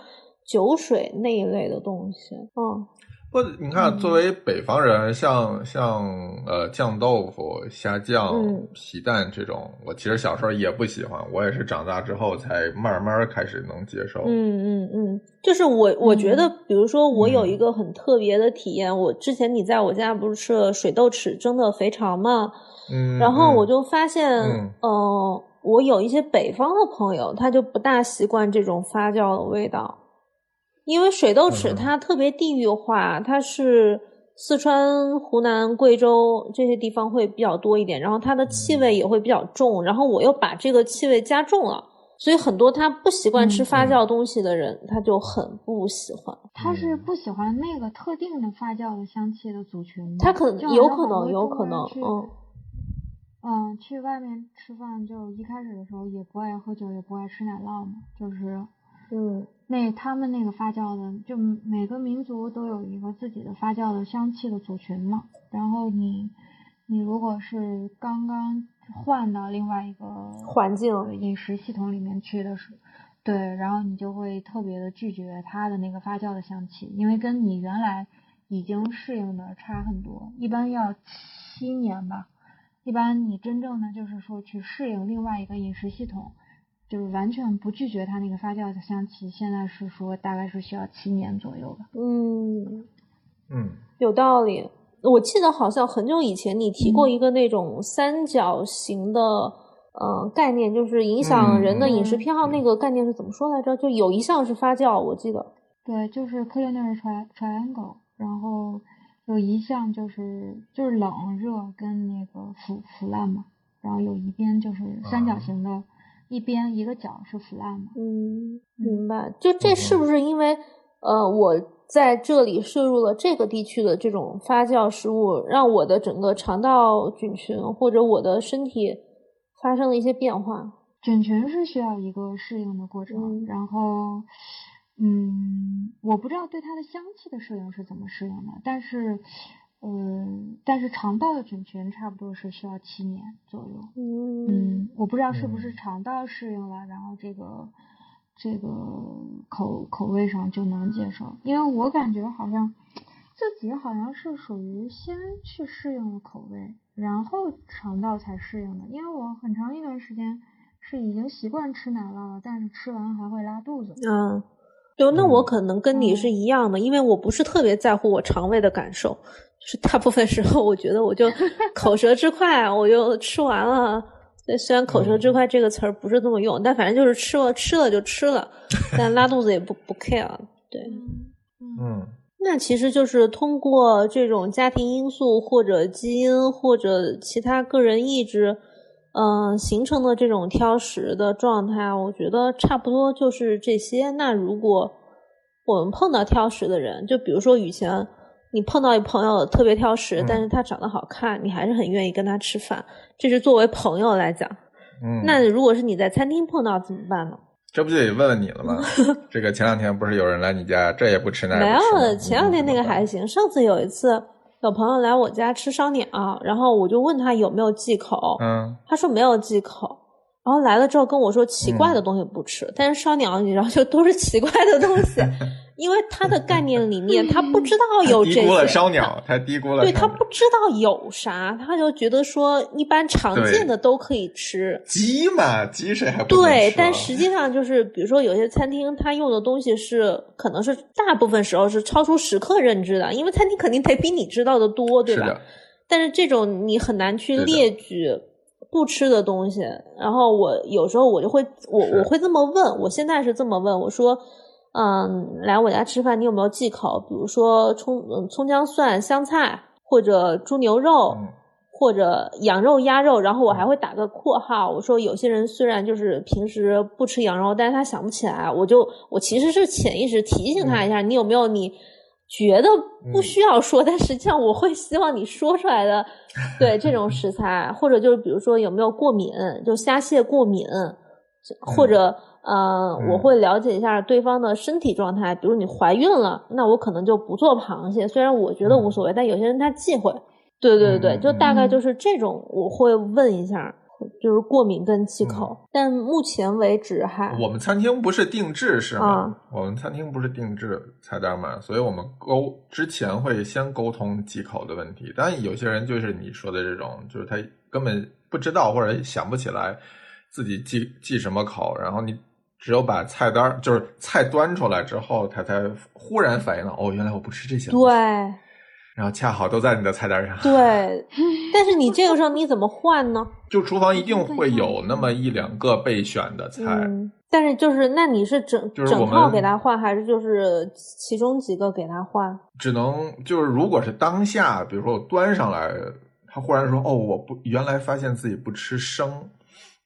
Speaker 3: 酒水那一类的东西，嗯。
Speaker 1: 不，你看，作为北方人，像像呃酱豆腐、虾酱、皮蛋这种，我其实小时候也不喜欢，我也是长大之后才慢慢开始能接受。
Speaker 3: 嗯嗯嗯，就是我我觉得，比如说我有一个很特别的体验，我之前你在我家不是吃了水豆豉蒸的肥肠吗？
Speaker 1: 嗯，
Speaker 3: 然后我就发现，嗯。我有一些北方的朋友，他就不大习惯这种发酵的味道，因为水豆豉它特别地域化，它是四川、湖南、贵州这些地方会比较多一点，然后它的气味也会比较重，然后我又把这个气味加重了，所以很多他不习惯吃发酵东西的人，他就很不喜欢。
Speaker 2: 他是不喜欢那个特定的发酵的香气的组群吗？
Speaker 3: 他可能
Speaker 2: 就
Speaker 3: 有可能，有可能，嗯。
Speaker 2: 嗯，去外面吃饭，就一开始的时候也不爱喝酒，也不爱吃奶酪嘛，就是
Speaker 3: 嗯
Speaker 2: 那他们那个发酵的，就每个民族都有一个自己的发酵的香气的组群嘛。然后你你如果是刚刚换到另外一个
Speaker 3: 环境
Speaker 2: 呃饮食系统里面去的时候，对，然后你就会特别的拒绝它的那个发酵的香气，因为跟你原来已经适应的差很多，一般要七年吧。一般你真正的就是说去适应另外一个饮食系统，就是完全不拒绝它那个发酵的香气，现在是说大概是需要七年左右吧。
Speaker 3: 嗯，
Speaker 1: 嗯
Speaker 3: 有道理。我记得好像很久以前你提过
Speaker 2: 嗯
Speaker 3: 一个那种三角形的，呃，概念，就是影响人的饮食
Speaker 2: 嗯
Speaker 3: 偏好。那个概念是怎么说来着？就有一项是发酵，我记得。
Speaker 2: 对，就是 culinary tri triangle，然后有一项就是就是冷热跟那个腐腐烂嘛，然后有一边就是三角形的，一边一个角是腐烂的。
Speaker 3: 嗯，明白。就这是不是因为呃，我在这里摄入了这个地区的这种发酵食物，让我的整个肠道菌群或者我的身体发生了一些变化？
Speaker 2: 菌群是需要一个适应的过程，
Speaker 3: 嗯
Speaker 2: 然后，嗯，我不知道对它的香气的适应是怎么适应的，但是，呃，但是肠道的菌群差不多是需要七年左右。
Speaker 3: 嗯。
Speaker 2: 嗯，我不知道是不是
Speaker 1: 嗯。
Speaker 2: 肠道适应了，然后这个这个口口味上就能接受，因为我感觉好像自己好像是属于先去适应了口味，然后肠道才适应的，因为我很长一段时间是已经习惯吃奶酪了，但是吃完还会拉肚子。
Speaker 3: 嗯，对，那我
Speaker 1: 嗯。
Speaker 3: 可能跟你是一样的，因为我不是特别在乎我肠胃的感受，就是大部分时候我觉得我就口舌之快，我就吃完了。对，虽然“口舌之快”这个词儿不是这么用，但反正就是吃了吃了就吃了，但拉肚子也不不 care。对，
Speaker 2: 嗯
Speaker 3: 那其实就是通过这种家庭因素或者基因或者其他个人意志，嗯、形成的这种挑食的状态，我觉得差不多就是这些。那如果我们碰到挑食的人，就比如说以前你碰到一朋友特别挑食，
Speaker 1: 嗯
Speaker 3: 但是他长得好看，你还是很愿意跟他吃饭，这是作为朋友来讲。
Speaker 1: 嗯，
Speaker 3: 那如果是你在餐厅碰到怎么办呢？[LAUGHS]
Speaker 1: 这不就得问问你了吗？这个前两天不是有人来你家，这也不吃那
Speaker 3: 没
Speaker 1: 也不吃吗
Speaker 3: 有，前两天那个还行。上次有一次，有朋友来我家吃烧鸟，然后我就问他有没有忌口，
Speaker 1: 嗯
Speaker 3: 他说没有忌口。然后来了之后跟我说奇怪的东西不吃，但是烧鸟你知道就都是奇怪的东西，[LAUGHS] 因为他的概念里面他不知道 [LAUGHS] 有这
Speaker 1: 低估了，烧鸟，他低估了
Speaker 3: 对他不知道有啥，他就觉得说一般常见的都可以吃。
Speaker 1: 鸡嘛，鸡谁还不能
Speaker 3: 对，但实际上就是，比如说有些餐厅他用的东西是，可能是大部分时候是超出食客认知的，因为餐厅肯定得比你知道的多，对吧？但是这种你很难去列举不吃的东西。然后我有时候我就会，我我会这么问，我现在是这么问，我说，嗯，来我家吃饭你有没有忌口？比如说葱、嗯、葱姜蒜、香菜，或者猪牛肉。
Speaker 1: 嗯
Speaker 3: 或者羊肉、鸭肉，然后我还会打个括号，我说有些人虽然就是平时不吃羊肉，但是他想不起来，我就我其实是潜意识提醒他一下，你有没有你觉得不需要说，但实际上我会希望你说出来的，[LAUGHS] 对这种食材，或者就是比如说有没有过敏，就虾蟹过敏，或者。呃，
Speaker 1: 嗯
Speaker 3: 我会了解一下对方的身体状态，比如你怀孕了，那我可能就不做螃蟹。虽然我觉得无所谓，但有些人他忌讳。对对对，
Speaker 1: 嗯
Speaker 3: 就大概
Speaker 2: 嗯
Speaker 3: 就是这种，我会问一下，就是过敏跟忌口。但目前为止还，
Speaker 1: 我们餐厅不是定制是吗？
Speaker 3: 啊
Speaker 1: 我们餐厅不是定制菜单嘛，所以我们沟之前会先沟通忌口的问题。但有些人就是你说的这种，就是他根本不知道或者想不起来自己忌忌什么口，然后你只有把菜单就是菜端出来之后，他才忽然反应到哦，原来我不吃这些。
Speaker 3: 对，
Speaker 1: 然后恰好都在你的菜单上。
Speaker 3: 对，但是你这个时候你怎么换呢？[LAUGHS]
Speaker 1: 就厨房一定会有那么一两个备选的菜。
Speaker 3: 嗯，但是就是，那你是整
Speaker 1: 就是
Speaker 3: 整套给他换，还是就是其中几个给他换？
Speaker 1: 只能就是如果是当下，比如说我端上来，他忽然说哦，我不原来发现自己不吃生，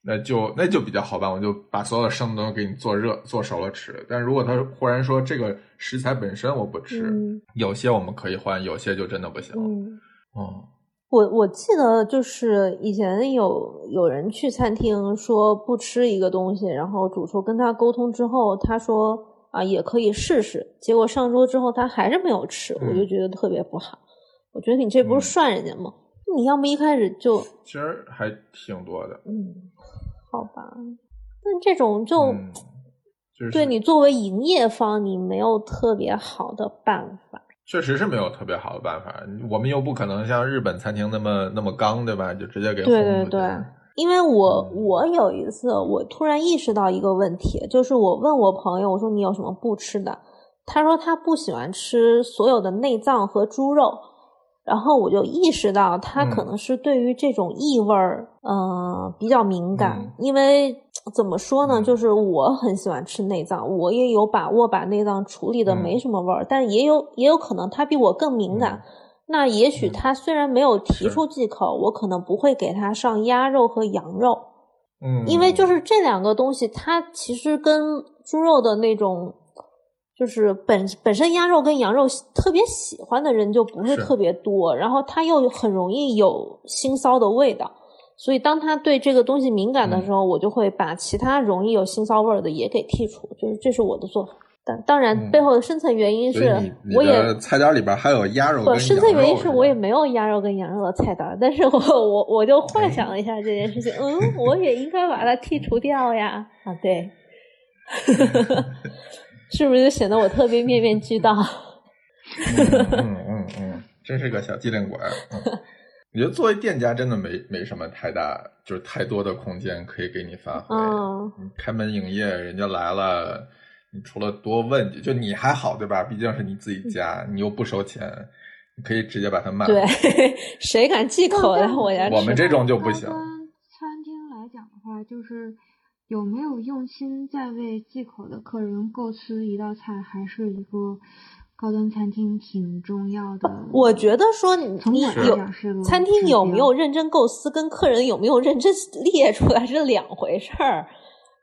Speaker 1: 那就那就比较好办，我就把所有的生的东西给你做热做熟了吃。但如果他忽然说这个食材本身我不吃，
Speaker 3: 嗯
Speaker 1: 有些我们可以换，有些就真的不行。
Speaker 3: 嗯。
Speaker 1: 哦，
Speaker 3: 我我记得就是以前有有人去餐厅说不吃一个东西，然后主厨跟他沟通之后，他说啊也可以试试，结果上桌之后他还是没有吃，我就
Speaker 1: 嗯
Speaker 3: 觉得特别不好。我觉得你这不
Speaker 1: 嗯
Speaker 3: 是涮人家吗？你要么一开始就
Speaker 1: 其实还挺多的。
Speaker 3: 嗯，好吧，但这种就、
Speaker 1: 嗯，就是
Speaker 3: 对你作为营业方，你没有特别好的办法。
Speaker 1: 确实是没有特别好的办法，我们又不可能像日本餐厅那么那么刚，对吧？就直接给
Speaker 3: 对对对，因为我
Speaker 1: 嗯
Speaker 3: 我有一次我突然意识到一个问题，就是我问我朋友，我说你有什么不吃的？他说他不喜欢吃所有的内脏和猪肉，然后我就意识到他可
Speaker 1: 嗯。
Speaker 3: 能是对于这种异味儿，嗯、比较敏感，
Speaker 1: 嗯。
Speaker 3: 因为怎么说呢，
Speaker 1: 嗯。
Speaker 3: 就是我很喜欢吃内脏，我也有把握把内脏处理的没
Speaker 1: 嗯。
Speaker 3: 什么味儿，但也有也有可能他比我更敏感。
Speaker 1: 嗯。
Speaker 3: 那也许
Speaker 1: 嗯。
Speaker 3: 他虽然没有提出忌口，我可能不会给他上鸭肉和羊肉，
Speaker 1: 嗯，
Speaker 3: 因为就是这两个东西，它其实跟猪肉的那种，就是本本身鸭肉跟羊肉特别喜欢的人就不是
Speaker 1: 是。
Speaker 3: 特别多，然后它又很容易有腥臊的味道，所以当他对这个东西敏感的
Speaker 1: 嗯。
Speaker 3: 时候，我就会把其他容易有腥臊味儿的也给剔除，就是这是我的做法。但当然
Speaker 1: 嗯。
Speaker 3: 背后的深层原因是我也
Speaker 1: 的菜单里边还有鸭肉
Speaker 3: 深层原因是我也没有鸭肉跟羊肉的菜单，但是我我我就幻想了一下这件事情，嗯，我也应该把它剔除掉呀。啊，对，[LAUGHS] 是不是就显得我特别面面俱到？
Speaker 1: 嗯嗯嗯嗯，真是个小机灵鬼儿。嗯，我觉得作为店家真的没没什么太大，就是太多的空间可以给你发挥。
Speaker 3: 嗯
Speaker 1: 你开门营业，人家来了，你除了多问几，就你还好对吧？毕竟是你自己家，你又不收钱，你可以直接把它卖了。
Speaker 3: 对，[LAUGHS] 谁敢忌口来我家？
Speaker 1: 我们这种就不行
Speaker 2: 餐厅来讲的话，就是有没有用心在为忌口的客人构思一道菜，还是一个高端餐厅挺重要的。
Speaker 3: 我觉得说你有餐厅有没有认真构思，跟客人有没有认真列出来是两回事儿。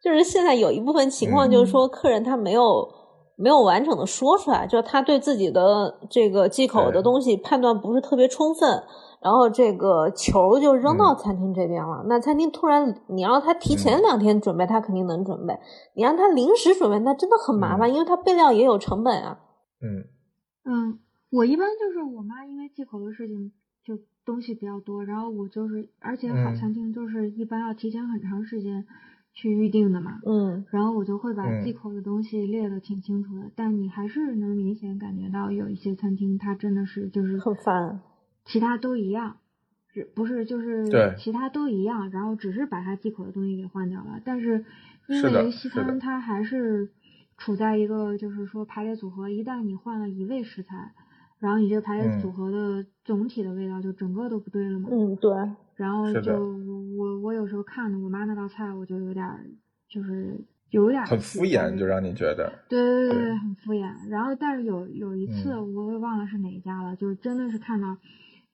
Speaker 3: 就是现在有一部分情况，就是说客人他没有、没有完整的说出来，就是他对自己的这个忌口的东西判断不是特别充分，然后这个球就扔到
Speaker 1: 嗯。
Speaker 3: 餐厅这边了。那餐厅突然你让他提前
Speaker 1: 嗯。
Speaker 3: 两天准备，他肯定能准备；你让他临时准备，那真的很麻烦，因为他备料也有成本啊。
Speaker 1: 嗯。
Speaker 2: 嗯，我一般就是我妈因为忌口的事情，就东西比较多，然后我就是，而且好
Speaker 1: 嗯。
Speaker 2: 餐厅就是一般要提前很长时间去预定的嘛，
Speaker 3: 嗯。
Speaker 2: 然后我就会把
Speaker 1: 嗯。
Speaker 2: 忌口的东西列的挺清楚的，但你还是能明显感觉到有一些餐厅它真的是就是
Speaker 3: 很烦。
Speaker 2: 其他都一样，是不是就是其他都一样，然后只是把它忌口的东西给换掉了，但是因
Speaker 1: 是的
Speaker 2: 为西餐它还是处在一个就是说排列组合，一旦你换了一味食材，然后你这个排列
Speaker 1: 嗯
Speaker 2: 组合的总体的味道就整个都不对了嘛。
Speaker 3: 嗯，对。
Speaker 2: 然后就我我有时候看着我妈那道菜，我就有点儿就是有点儿
Speaker 1: 很敷衍，就让你觉得。
Speaker 2: 对对对
Speaker 1: 对
Speaker 2: 对，很敷衍。然后但是有有一次
Speaker 1: 嗯
Speaker 2: 我也忘了是哪一家了，就是真的是看到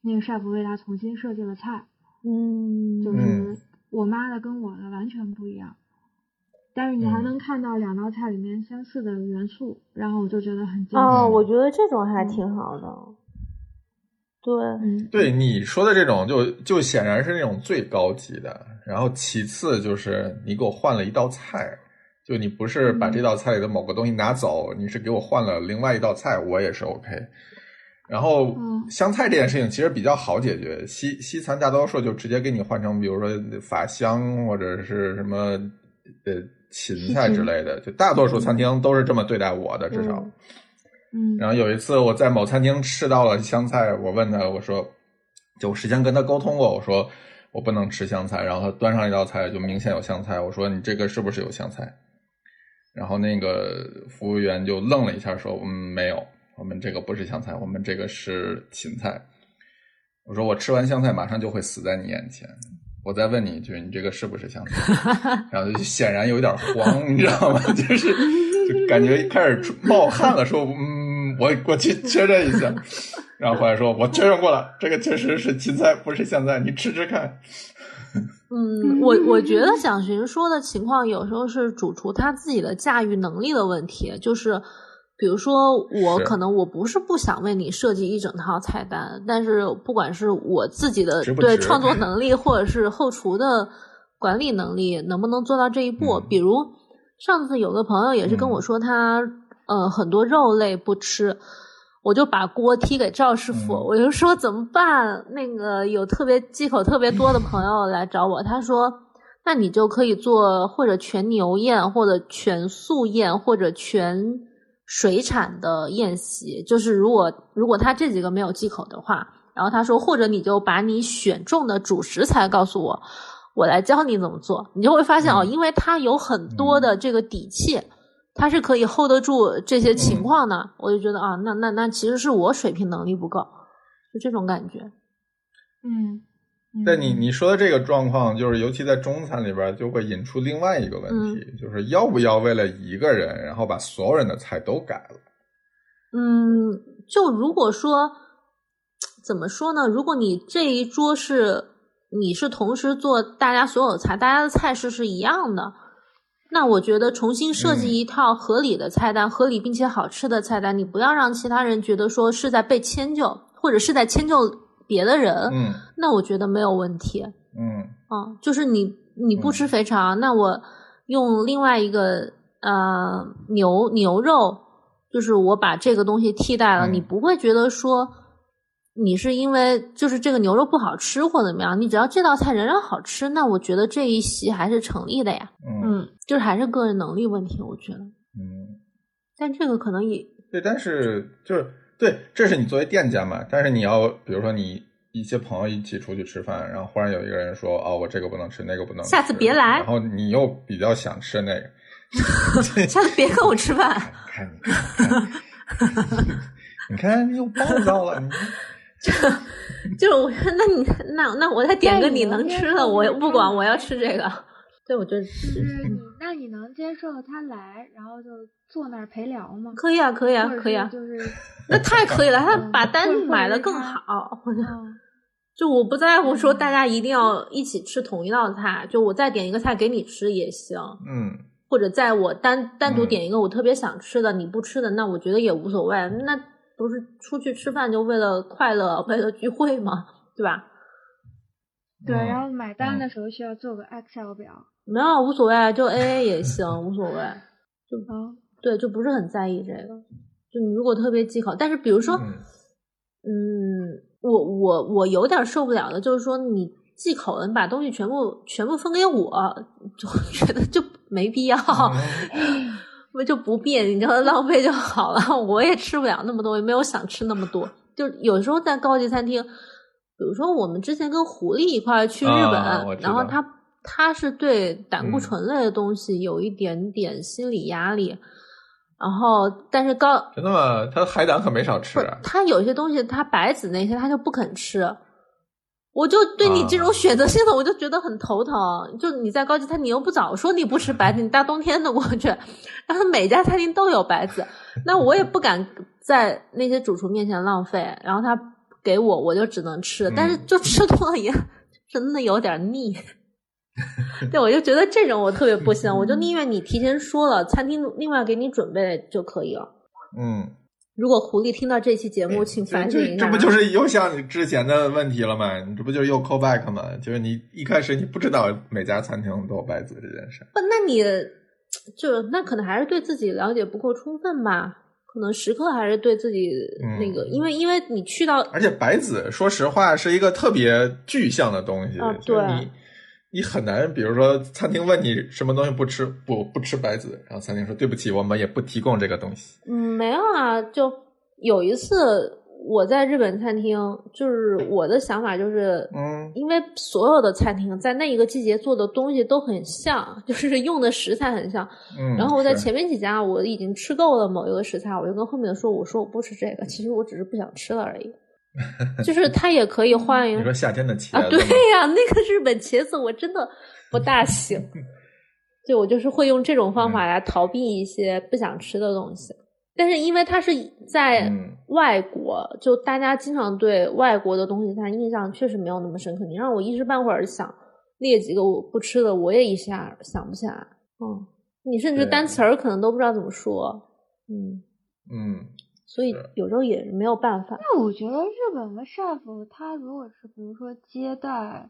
Speaker 2: 那个 chef 为他重新设计了菜，
Speaker 3: 嗯，
Speaker 2: 就
Speaker 1: 嗯
Speaker 2: 是我妈的跟我的完全不一样。但是你还
Speaker 1: 嗯
Speaker 2: 能看到两道菜里面相似的元素，然后我就觉得很惊
Speaker 3: 哦，我觉得这种还
Speaker 2: 嗯
Speaker 3: 挺好的。对，
Speaker 2: 嗯，
Speaker 1: 对你说的这种就，就显然是那种最高级的。然后其次就是你给我换了一道菜，就你不是把
Speaker 2: 嗯
Speaker 1: 这道菜里的某个东西拿走，你是给我换了另外一道菜，我也是 OK。然后
Speaker 2: 嗯
Speaker 1: 香菜这件事情其实比较好解决，西西餐大多数就直接给你换成，比如说法香或者是什么呃芹菜之类的，就大多数餐厅都是这么对待我的，至少。
Speaker 3: 嗯
Speaker 2: 嗯，
Speaker 1: 然后有一次我在某餐厅吃到了香菜，我问他，我说，就我事先跟他沟通过，我说我不能吃香菜，然后他端上一道菜就明显有香菜，我说你这个是不是有香菜？然后那个服务员就愣了一下，说嗯没有，我们这个不是香菜，我们这个是芹菜。我说我吃完香菜马上就会死在你眼前，我再问你一句，你这个是不是香菜？[LAUGHS] 然后就显然有点慌，你知道吗？[LAUGHS] 就是就感觉开始冒汗了，说嗯，我我去确认一下。然后后来说，我确认过了，这个确实是芹菜，不是香菜，你吃吃看。[LAUGHS]
Speaker 3: 嗯，我我觉得蒋寻说的情况有时候是主厨他自己的驾驭能力的问题，就是比如说我可能我不是不想为你设计一整套菜单，但是不管是我自己的对创作 [LAUGHS] 能力，或者是后厨的管理能力，能不能做到这一步？
Speaker 1: 嗯
Speaker 3: 比如上次有个朋友也是跟我说他、呃很多肉类不吃。我就把锅踢给赵师傅，
Speaker 1: 嗯
Speaker 3: 我就说怎么办？那个有特别忌口特别多的朋友来找我，他说，那你就可以做或者全牛宴，或者全素宴，或者全水产的宴席。就是如果如果他这几个没有忌口的话，然后他说，或者你就把你选中的主食材告诉我，我来教你怎么做。你就会发现哦，
Speaker 1: 嗯
Speaker 3: 因为他有很多的这个底气。他是可以 hold 得住这些情况的，我就觉得啊，那那那其实是我水平能力不够，就这种感觉。
Speaker 2: 嗯，嗯
Speaker 1: 但你你说的这个状况，就是尤其在中餐里边，就会引出另外一个问题，就是要不要为了一个人，然后把所有人的菜都改了？
Speaker 3: 嗯，就如果说怎么说呢？如果你这一桌是你是同时做大家所有菜，大家的菜式是一样的，那我觉得重新设计
Speaker 1: 嗯
Speaker 3: 一套合理的菜单，合理并且好吃的菜单，你不要让其他人觉得说是在被迁就，或者是在迁就别的人，
Speaker 1: 嗯
Speaker 3: 那我觉得没有问题。
Speaker 1: 嗯
Speaker 3: 啊，就是你你不吃肥肠，那我用另外一个呃牛牛肉，就是我把这个东西替代了，
Speaker 1: 嗯
Speaker 3: 你不会觉得说你是因为就是这个牛肉不好吃或怎么样，你只要这道菜仍然好吃，那我觉得这一席还是成立的呀。
Speaker 1: 嗯
Speaker 3: 嗯，就是还是个人能力问题，我觉得。
Speaker 1: 嗯，
Speaker 3: 但这个可能也
Speaker 1: 对，但是就是对，这是你作为店家嘛，但是你要比如说你。一些朋友一起出去吃饭，然后忽然有一个人说：“哦，我这个不能吃，那个不能吃。”
Speaker 3: 下次别来
Speaker 1: 然后你又比较想吃那个，[LAUGHS]
Speaker 3: 下次别跟我吃饭。[LAUGHS]
Speaker 1: 看你看，你看，[LAUGHS] 你看又暴躁了，你
Speaker 3: 就是我，那你那那我再点个你能吃的，我不管，我要吃这个。对，我觉得
Speaker 2: 就是你，那你能接受他来，然后就坐那儿陪聊吗？
Speaker 3: 可以啊，可以啊可以啊，
Speaker 2: 就是，[LAUGHS]
Speaker 3: 那太可以了，他
Speaker 2: 嗯
Speaker 3: 把单买的更好。我觉得
Speaker 2: 嗯 [LAUGHS]
Speaker 3: 就我不在乎说大家一定要一起吃同一道菜，就我再点一个菜给你吃也行，
Speaker 1: 嗯
Speaker 3: 或者在我单单独
Speaker 1: 嗯
Speaker 3: 点一个我特别想吃的你不吃的，那我觉得也无所谓。那不是出去吃饭就为了快乐，为了聚会吗？对吧？
Speaker 2: 对，
Speaker 1: 嗯
Speaker 2: 然后买单
Speaker 1: 嗯
Speaker 2: 的时候需要做个 Excel 表。
Speaker 3: 没有无所谓，就 A A 也 [LAUGHS] 行，无所谓。
Speaker 2: 嗯，
Speaker 3: 对，就不是很在意这个。就你如果特别忌口，但是比如说，
Speaker 1: 嗯
Speaker 3: 嗯，我我我有点受不了的，就是说你忌口了，你把东西全部全部分给我，就 [LAUGHS] 觉得就没必要，
Speaker 1: 嗯
Speaker 3: 我就不必，你知道浪费就好了。我也吃不了那么多，也没有想吃那么多。就有时候在高级餐厅，比如说我们之前跟狐狸一块儿去日本，然后他他是对胆固
Speaker 1: 嗯
Speaker 3: 醇类的东西有一点点心理压力。然后，但是高
Speaker 1: 真的吗？他海胆可没少吃。
Speaker 3: 他有些东西，他白子那些他就不肯吃，我就对你这种
Speaker 1: 啊
Speaker 3: 选择性的，我就觉得很头疼。就你在高级餐厅，你又不早说你不吃白子，你大冬天的过去，然后 [LAUGHS] 每家餐厅都有白子，那我也不敢在那些主厨面前浪费。然后他给我，我就只能吃，但是
Speaker 1: 嗯
Speaker 3: 就吃多了也 [LAUGHS] 真的有点腻。[LAUGHS] 对，我就觉得这种我特别不行，我就宁愿你提前说了，餐厅另外给你准备就可以了。
Speaker 1: 嗯，
Speaker 3: 如果狐狸听到这期节目，请反省一下。
Speaker 1: 这这不就是又像你之前的问题了吗？你这不就是又 call back 吗？就是你一开始你不知道每家餐厅都有白子这件事。
Speaker 3: 不？那你就那可能还是对自己了解不够充分吧？可能时刻还是对自己
Speaker 1: 嗯
Speaker 3: 那个，因为因为你去到
Speaker 1: 而且白子，说实话是一个特别具象的东西，
Speaker 3: 啊对
Speaker 1: 就你你很难，比如说餐厅问你什么东西不吃，不不吃白子，然后餐厅说对不起，我们也不提供这个东西。
Speaker 3: 嗯没有啊，就有一次我在日本餐厅，就是我的想法就是，
Speaker 1: 嗯
Speaker 3: 因为所有的餐厅在那一个季节做的东西都很像，[LAUGHS] 就是用的食材很像。
Speaker 1: 嗯，
Speaker 3: 然后我在前面几家我已经吃够了某一个食材，我就跟后面的说，我说我不吃这个，其实我只是不想吃了而已。[LAUGHS] 就是它也可以换一
Speaker 1: 你说夏天的茄
Speaker 3: 啊，对
Speaker 1: 子吗
Speaker 3: 呀、那个日本茄子我真的不大行。[LAUGHS] 对我就是会用这种方法来逃避一些不想吃的东西，但是因为它是在
Speaker 1: 嗯
Speaker 3: 外国，就大家经常对外国的东西，它印象确实没有那么深刻。你让我一时半会儿想列几个我不吃的，我也一下想不起来。嗯，你甚至单词儿可能都不知道怎么说。嗯，
Speaker 1: 嗯，
Speaker 3: 所以有时候也没有办法。
Speaker 2: 那我觉得日本的 chef 他如果是比如说接待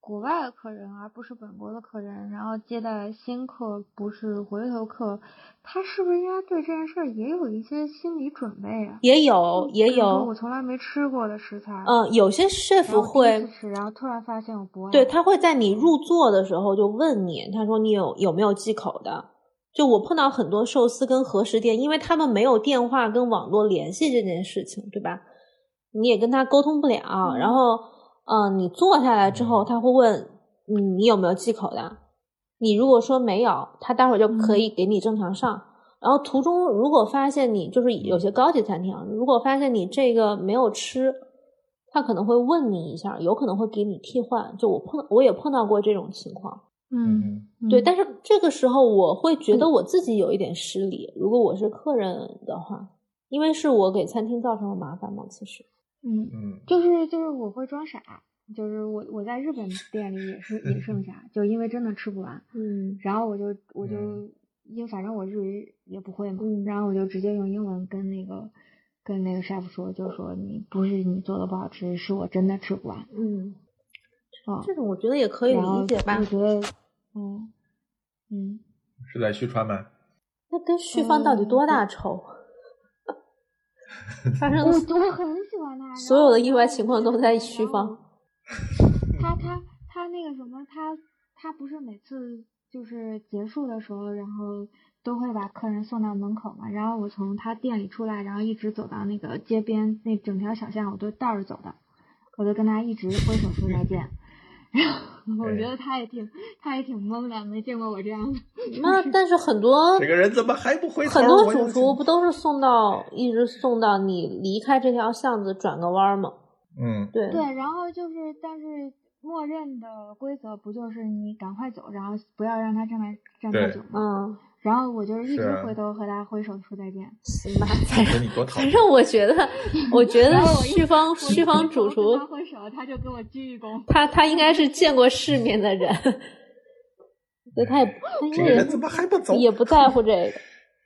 Speaker 2: 国外的客人，而不是本国的客人，然后接待新客不是回头客，他是不是应该对这件事儿也有一些心理准备啊？
Speaker 3: 也有，也有
Speaker 2: 我，从来没吃过的食材，
Speaker 3: 嗯，有些 chef 会
Speaker 2: 吃，然后突然发现我不爱，
Speaker 3: 对，他会在你入座的时候就问你，他说你有有没有忌口的？就我碰到很多寿司跟和食店，因为他们没有电话跟网络联系这件事情，对吧？你也跟他沟通不了，
Speaker 2: 嗯
Speaker 3: 然后，呃，你坐下来之后，他会问你你有没有忌口的？你如果说没有，他待会儿就可以给你正常上。然后途中如果发现你就是有些高级餐厅啊，如果发现你这个没有吃，他可能会问你一下，有可能会给你替换。就我碰我也碰到过这种情况，
Speaker 2: 嗯，
Speaker 3: 对，
Speaker 2: 嗯
Speaker 3: 但是这个时候我会觉得我自己有一点失礼。如果我是客人的话，因为是我给餐厅造成了麻烦嘛，其实。
Speaker 2: 嗯，
Speaker 1: 嗯
Speaker 2: 就是就是我会装傻，就是我我在日本店里也是 [LAUGHS] 也剩下，就因为真的吃不完，
Speaker 3: 嗯
Speaker 2: 然后我就我就
Speaker 1: 嗯
Speaker 2: 因为反正我日语也不会嘛，
Speaker 3: 嗯
Speaker 2: 然后我就直接用英文跟那个跟那个 chef 说，就说你不是你做的不好吃，是我真的吃不完
Speaker 3: 嗯，
Speaker 2: 啊。
Speaker 3: 这种我觉得也可以理解吧
Speaker 2: 我。觉得，嗯嗯，
Speaker 1: 是在旭川吗？
Speaker 3: 那跟旭芳到底多大仇？[LAUGHS] 发生
Speaker 2: 我我很喜欢他，
Speaker 3: 所有的意外情况都在旭芳。
Speaker 2: 他他他那个什么，他他不是每次就是结束的时候，然后都会把客人送到门口嘛。然后我从他店里出来，然后一直走到那个街边那整条小巷，我都倒着走的，我就跟他一直挥手说再见。然 [LAUGHS] 后我觉得他也挺他也挺懵的，没见过我这样的。
Speaker 3: 那但是很多
Speaker 1: 这个人怎么还不回头？
Speaker 3: 很多主厨不都是送到一直送到你离开这条巷子转个弯儿吗？
Speaker 1: 嗯，
Speaker 3: 对
Speaker 2: 对，然后就是，但是默认的规则不就是你赶快走，然后不要让他站在站太久吗？
Speaker 3: 嗯，
Speaker 2: 然后我就是一直回头和他挥手说再见。
Speaker 3: 行吧，反正我觉得，[LAUGHS] 我觉得旭芳旭芳主厨
Speaker 2: 他挥手，他就跟我鞠一躬。
Speaker 3: 他他应该是见过世面的人，[LAUGHS] 对，他也他应该也
Speaker 1: 这个人怎么还不走？
Speaker 3: 也不在乎这个。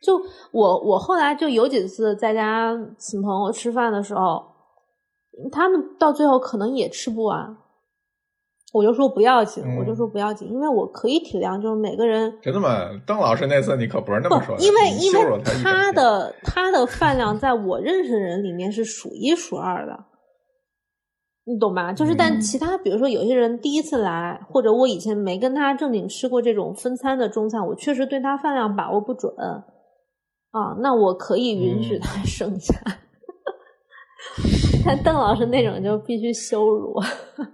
Speaker 3: 就我我后来就有几次在家请朋友吃饭的时候，他们到最后可能也吃不完，我就说不要紧，我就
Speaker 1: 嗯
Speaker 3: 说不要紧，因为我可以体谅，就是每个人
Speaker 1: 真的吗？邓老师那次你可不是那么说，的，
Speaker 3: 因为因为
Speaker 1: 他
Speaker 3: 的他的饭量在我认识的人里面是数一数二的，你懂吧？就是但
Speaker 2: 嗯
Speaker 3: 其他比如说有些人第一次来，或者我以前没跟他正经吃过这种分餐的中餐，我确实对他饭量把握不准啊，那我可以允许
Speaker 1: 嗯
Speaker 3: 他 [LAUGHS] 剩下。[LAUGHS] 但邓老师那种就必须羞辱，对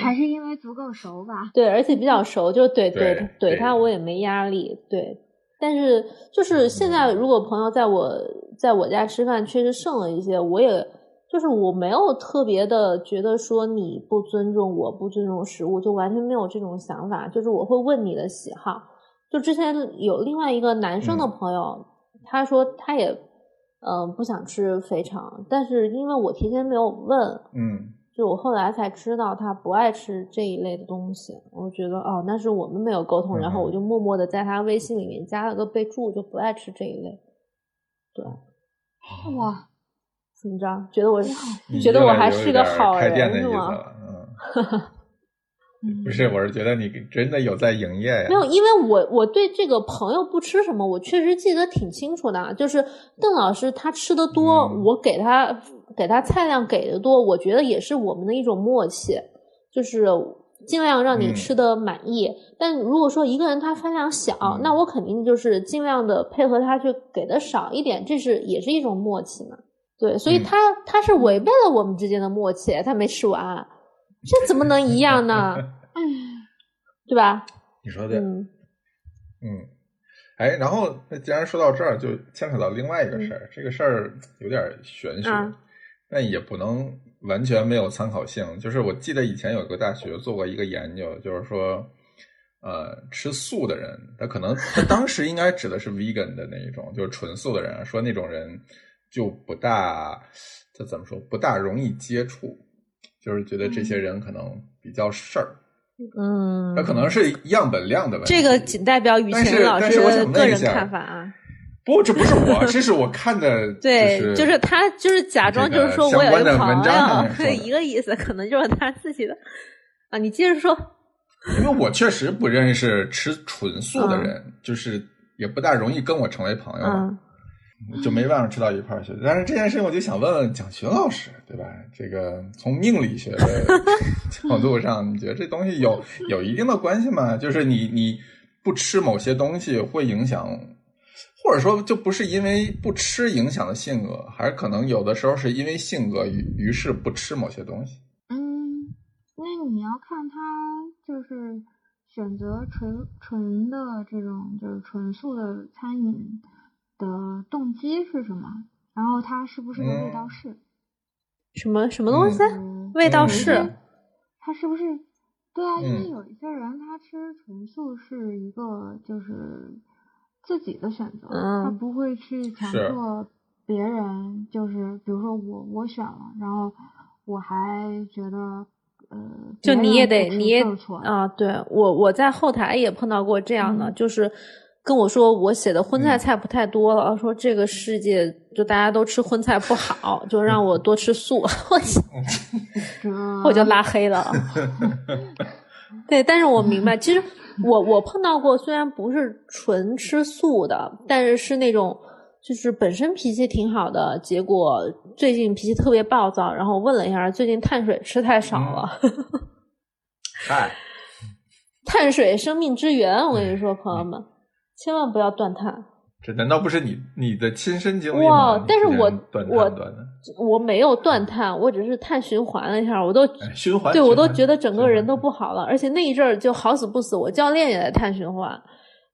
Speaker 2: 还是因为足够熟吧？
Speaker 3: 对，而且比较熟，就怼怼怼他，我也没压力。对，但是就是现在，如果朋友在我在我家吃饭，确实剩了一些，我也就是我没有特别的觉得说你不尊重我，不尊重食物，就完全没有这种想法。就是我会问你的喜好。就之前有另外一个男生的
Speaker 1: 嗯
Speaker 3: 朋友，他说他也嗯、呃不想吃肥肠，但是因为我提前没有问，
Speaker 1: 嗯
Speaker 3: 就我后来才知道他不爱吃这一类的东西，我觉得哦，那是我们没有沟通，然后
Speaker 1: 嗯
Speaker 3: 我就默默的在他微信里面加了个备注，就不爱吃这一类。对，
Speaker 2: 哇，
Speaker 3: 怎么着？觉得我
Speaker 1: 你
Speaker 3: 觉得我还是个好人是吗？
Speaker 1: 了，嗯，
Speaker 2: 嗯 [LAUGHS]
Speaker 1: 不是，我是觉得你真的有在营业呀，
Speaker 3: 没有，因为我我对这个朋友不吃什么，我确实记得挺清楚的啊。就是邓老师他吃的多，
Speaker 1: 嗯。
Speaker 3: 我给他给他菜量给的多，我觉得也是我们的一种默契，就是尽量让你
Speaker 1: 嗯。
Speaker 3: 吃的满意。但如果说一个人他饭量小，
Speaker 1: 嗯。
Speaker 3: 那我肯定就是尽量的配合他去给的少一点，这是也是一种默契嘛。对，所以
Speaker 1: 嗯。
Speaker 3: 他、他是违背了我们之间的默契，他没吃完，这怎么能一样呢？
Speaker 2: 哎，[LAUGHS]
Speaker 3: 对吧？
Speaker 1: 你说的，
Speaker 3: 嗯。
Speaker 1: 嗯，哎，然后那既然说到这儿，就牵扯到另外一个事儿，这个事儿有点玄学，
Speaker 3: 啊
Speaker 1: 但也不能完全没有参考性。就是我记得以前有个大学做过一个研究，就是说，呃，吃素的人，他可能他当时应该指的是 vegan 的那一种，就是纯素的人，说那种人就不大，这怎么说，不大容易接触，就是觉得这些人可能比较事儿。
Speaker 3: 嗯
Speaker 1: 那，可能是样本量的问题。
Speaker 3: 这个仅代表雨晴老师的个人
Speaker 1: 问一下
Speaker 3: 看法啊。
Speaker 1: 不，这不是我，这是我看的，[LAUGHS]
Speaker 3: 对，
Speaker 1: 就
Speaker 3: 就是他就是假装就是说我有朋友，[LAUGHS]
Speaker 1: 的
Speaker 3: 一个意思，可能就是他自己的啊。你接着说，
Speaker 1: 因为我确实不认识吃纯素的
Speaker 3: 嗯
Speaker 1: 人，就是也不大容易跟我成为朋友就没办法吃到一块儿去。但是这件事情，我就想问问蒋勋老师，对吧？这个从命理学的角度上，你觉得这东西有有一定的关系吗？就是你你不吃某些东西会影响，或者说就不是因为不吃影响的性格，还是可能有的时候是因为性格于于是不吃某些东西。
Speaker 2: 嗯，那你要看他就是选择纯纯的这种就是纯素的餐饮的动机是什么，然后他是不是个味道
Speaker 1: 嗯
Speaker 2: 是？
Speaker 3: 什么什么东西？
Speaker 2: 嗯
Speaker 3: 味道
Speaker 1: 嗯
Speaker 3: 是
Speaker 2: 他是不是？对啊，因为
Speaker 1: 嗯
Speaker 2: 有一些人他吃纯素是一个就是自己的选择，他
Speaker 3: 嗯
Speaker 2: 不会去强迫别人，就是比如说我我选了，然后我还觉得呃，
Speaker 3: 就你也得，你也啊，对我我在后台也碰到过这样的，
Speaker 2: 嗯
Speaker 3: 就是跟我说我写的荤菜
Speaker 1: 嗯
Speaker 3: 菜不太多了，说这个世界就大家都吃荤菜不好，就让我多吃素，[LAUGHS] 我 [LAUGHS] 我就拉黑了。[LAUGHS] 对，但是我明白，其实我我碰到过，虽然不是纯吃素的，但是是那种就是本身脾气挺好的，结果最近脾气特别暴躁，然后问了一下，最近碳水吃太少了。
Speaker 1: 嗨，
Speaker 3: 碳水生命之源，我跟你说，朋友们，千万不要断碳。
Speaker 1: 这难道不是你你的亲身经历
Speaker 3: 哇
Speaker 1: 吗？
Speaker 3: 但是我我
Speaker 1: 碳断的
Speaker 3: 我没有断碳，我只是碳循环了一下，我都
Speaker 1: 哎循环，
Speaker 3: 对我都觉得整个人都。不好了。而且那一阵儿就好死不死，我教练也在碳循环，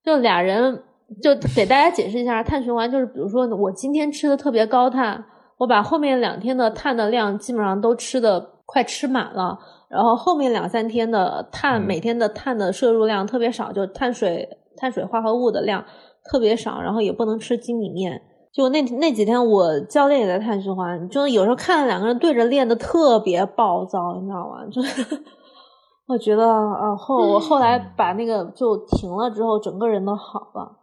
Speaker 3: 就俩人就给大家解释一下，碳循环就是比如说我今天吃的特别高碳，我把后面两天的碳的量基本上都吃的快吃满了。然后后面两三天的碳，
Speaker 1: 嗯
Speaker 3: 每天的碳的摄入量特别少，就碳水、碳水化合物的量特别少，然后也不能吃精米面。就那那几天，我教练也在碳循环，就有时候看两个人对着练的特别暴躁，你知道吗？[LAUGHS] 就是我觉得啊，后我后来把那个就停了之后，整个人都好了。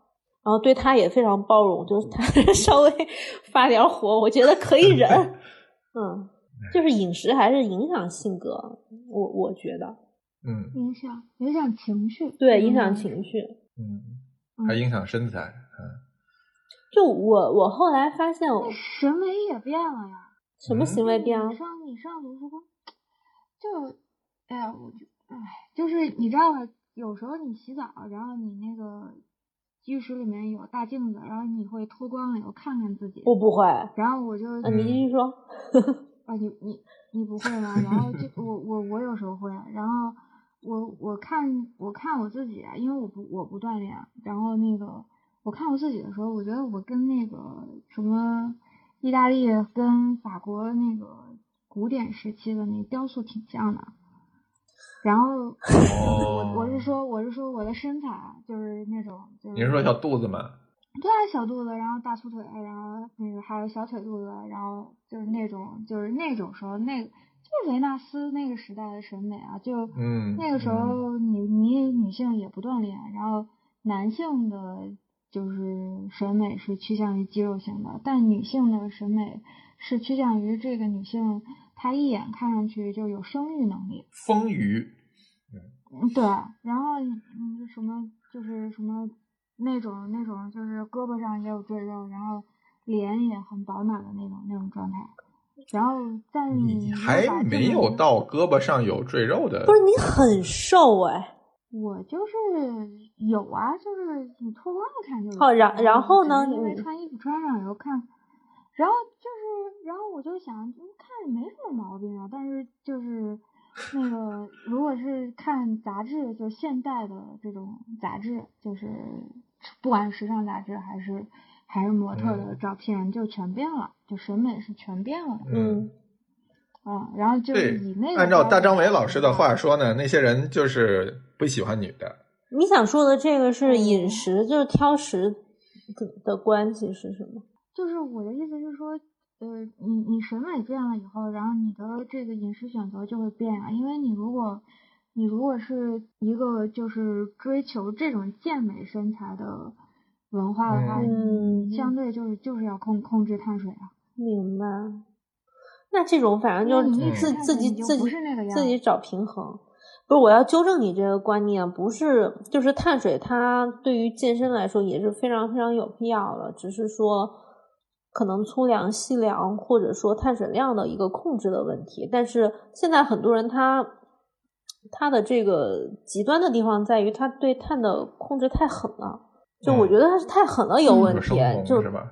Speaker 3: 然后对他也非常包容，就是他 [LAUGHS] 稍微发点火，我觉得可以忍。[LAUGHS] 嗯，就是饮食还是影响性格，我我觉得
Speaker 1: 嗯
Speaker 2: 影响影响情绪，
Speaker 3: 对影响
Speaker 2: 嗯
Speaker 3: 情绪。
Speaker 1: 嗯，还影响身材。嗯，
Speaker 3: 就我我后来发现
Speaker 2: 审美 [LAUGHS] 也变了呀。
Speaker 3: 什么行为变了
Speaker 2: 你？上你上图书馆，就，哎呀，我就，哎，就是你知道吧？有时候你洗澡，然后你那个浴室里面有大镜子，然后你会脱光了以后看看自己。
Speaker 3: 我不会，
Speaker 2: 然后我就，
Speaker 3: 啊，你继续说。[LAUGHS]
Speaker 2: 啊，你你你不会吗？然后就我我我有时候会，然后我我看我看我自己啊，因为我不我不锻炼，然后那个我看我自己的时候，我觉得我跟那个什么意大利跟法国那个古典时期的那雕塑挺像的。然后 [LAUGHS] 我我是说我是说我的身材啊就是那种就是
Speaker 1: 你是说小肚子吗？
Speaker 2: 对啊，小肚子，然后大粗腿，然后那个还有小腿肚子，然后就是那种就是那种时候，那个就是维纳斯那个时代的审美啊，就
Speaker 1: 嗯
Speaker 2: 那个时候你你女性也不锻炼，然后男性的就是审美是趋向于肌肉型的，但女性的审美是趋向于这个女性她一眼看上去就有生育能力，
Speaker 1: 丰腴。
Speaker 2: 嗯，对，然后嗯什么就是什么那种那种就是胳膊上也有赘肉，然后脸也很饱满的那种那种状态，然后在
Speaker 1: 你还没有到胳膊上有赘肉的，
Speaker 3: 不是你很瘦哎，
Speaker 2: 我就是有啊，就是你脱光了看就有。
Speaker 3: 好然然后呢
Speaker 2: 因为
Speaker 3: 你
Speaker 2: 穿衣服穿上以后看，然后就是，然后我就想，嗯看着没什么毛病啊，但是就是那个，如果是看杂志，就现代的这种杂志，就是不管是时尚杂志还是还是模特的
Speaker 1: 嗯
Speaker 2: 照片，就全变了，就审美是全变了。
Speaker 3: 嗯
Speaker 2: 嗯，然后就以那个
Speaker 1: 按照大张伟老师的话说呢，那些人就是不喜欢女的。
Speaker 3: 你想说的这个是饮
Speaker 2: 嗯
Speaker 3: 食，就是挑食的的关系是什么？
Speaker 2: 就是我的意思是说，呃，你你审美变了以后，然后你的这个饮食选择就会变啊，因为你如果你如果是一个就是追求这种健美身材的文化的话，
Speaker 3: 嗯
Speaker 2: 相对就是就是要控控制碳水啊。
Speaker 3: 明白。那这种反正就是
Speaker 2: 你
Speaker 3: 自自己自己自己找平衡。不是，我要纠正你这个观念，不是就是碳水，它对于健身来说也是非常非常有必要的，只是说可能粗粮、细粮或者说碳水量的一个控制的问题。但是现在很多人他他的这个极端的地方在于他对碳的控制太狠了，就我
Speaker 1: 嗯
Speaker 3: 觉得他是太狠了有
Speaker 2: 嗯
Speaker 3: 问题，
Speaker 1: 就是生
Speaker 3: 就
Speaker 1: 是吧？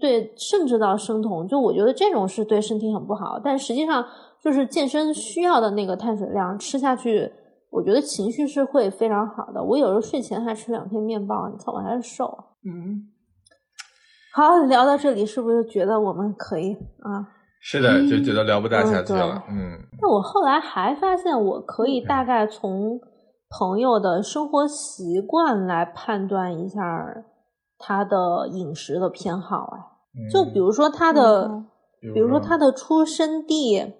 Speaker 3: 对，甚至到生酮，就我觉得这种是对身体很不好。但实际上，就是健身需要的那个碳水量吃下去，我觉得情绪是会非常好的。我有时候睡前还吃两片面包，你看我还是瘦。
Speaker 1: 嗯，
Speaker 3: 好，聊到这里，是不是觉得我们可以啊？
Speaker 1: 是的，就觉得聊不大下去了。嗯
Speaker 3: 那我后来还发现，我可以大概从朋友的生活习惯来判断一下他的饮食的偏好。哎，就比如说他的。
Speaker 2: 嗯
Speaker 3: 比如说他的出生地，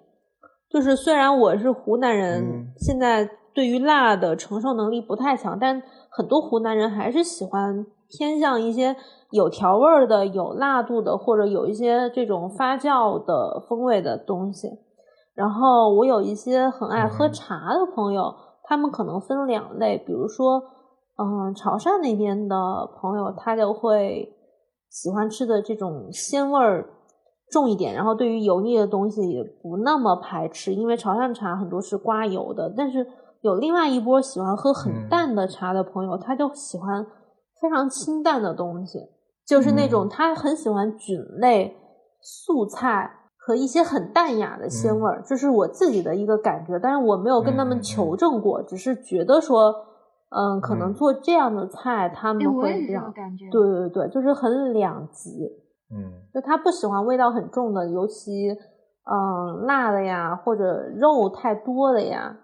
Speaker 3: 就是虽然我是湖南人，
Speaker 1: 嗯
Speaker 3: 现在对于辣的承受能力不太强，但很多湖南人还是喜欢偏向一些有调味儿的、有辣度的，或者有一些这种发酵的风味的东西。然后我有一些很爱喝
Speaker 1: 嗯
Speaker 3: 茶的朋友，他们可能分两类，比如说，嗯，潮汕那边的朋友，他就会喜欢吃的这种鲜味儿重一点，然后对于油腻的东西也不那么排斥，因为潮汕茶很多是刮油的。但是有另外一波喜欢喝很
Speaker 1: 嗯
Speaker 3: 淡的茶的朋友，他就喜欢非常清淡的东西，就是那种
Speaker 1: 嗯
Speaker 3: 他很喜欢菌类、素菜和一些很淡雅的鲜味儿，这是我自己的一个感觉。但是我没有跟他们求证过，只是觉得说，嗯，可能
Speaker 1: 嗯
Speaker 3: 做这样的菜他
Speaker 2: 哎，
Speaker 3: 们
Speaker 2: 会这
Speaker 3: 会比较
Speaker 2: 个感觉。
Speaker 3: 对对对，就是很两极。
Speaker 1: 嗯
Speaker 3: 就他不喜欢味道很重的，尤其嗯辣的呀，或者肉太多的呀，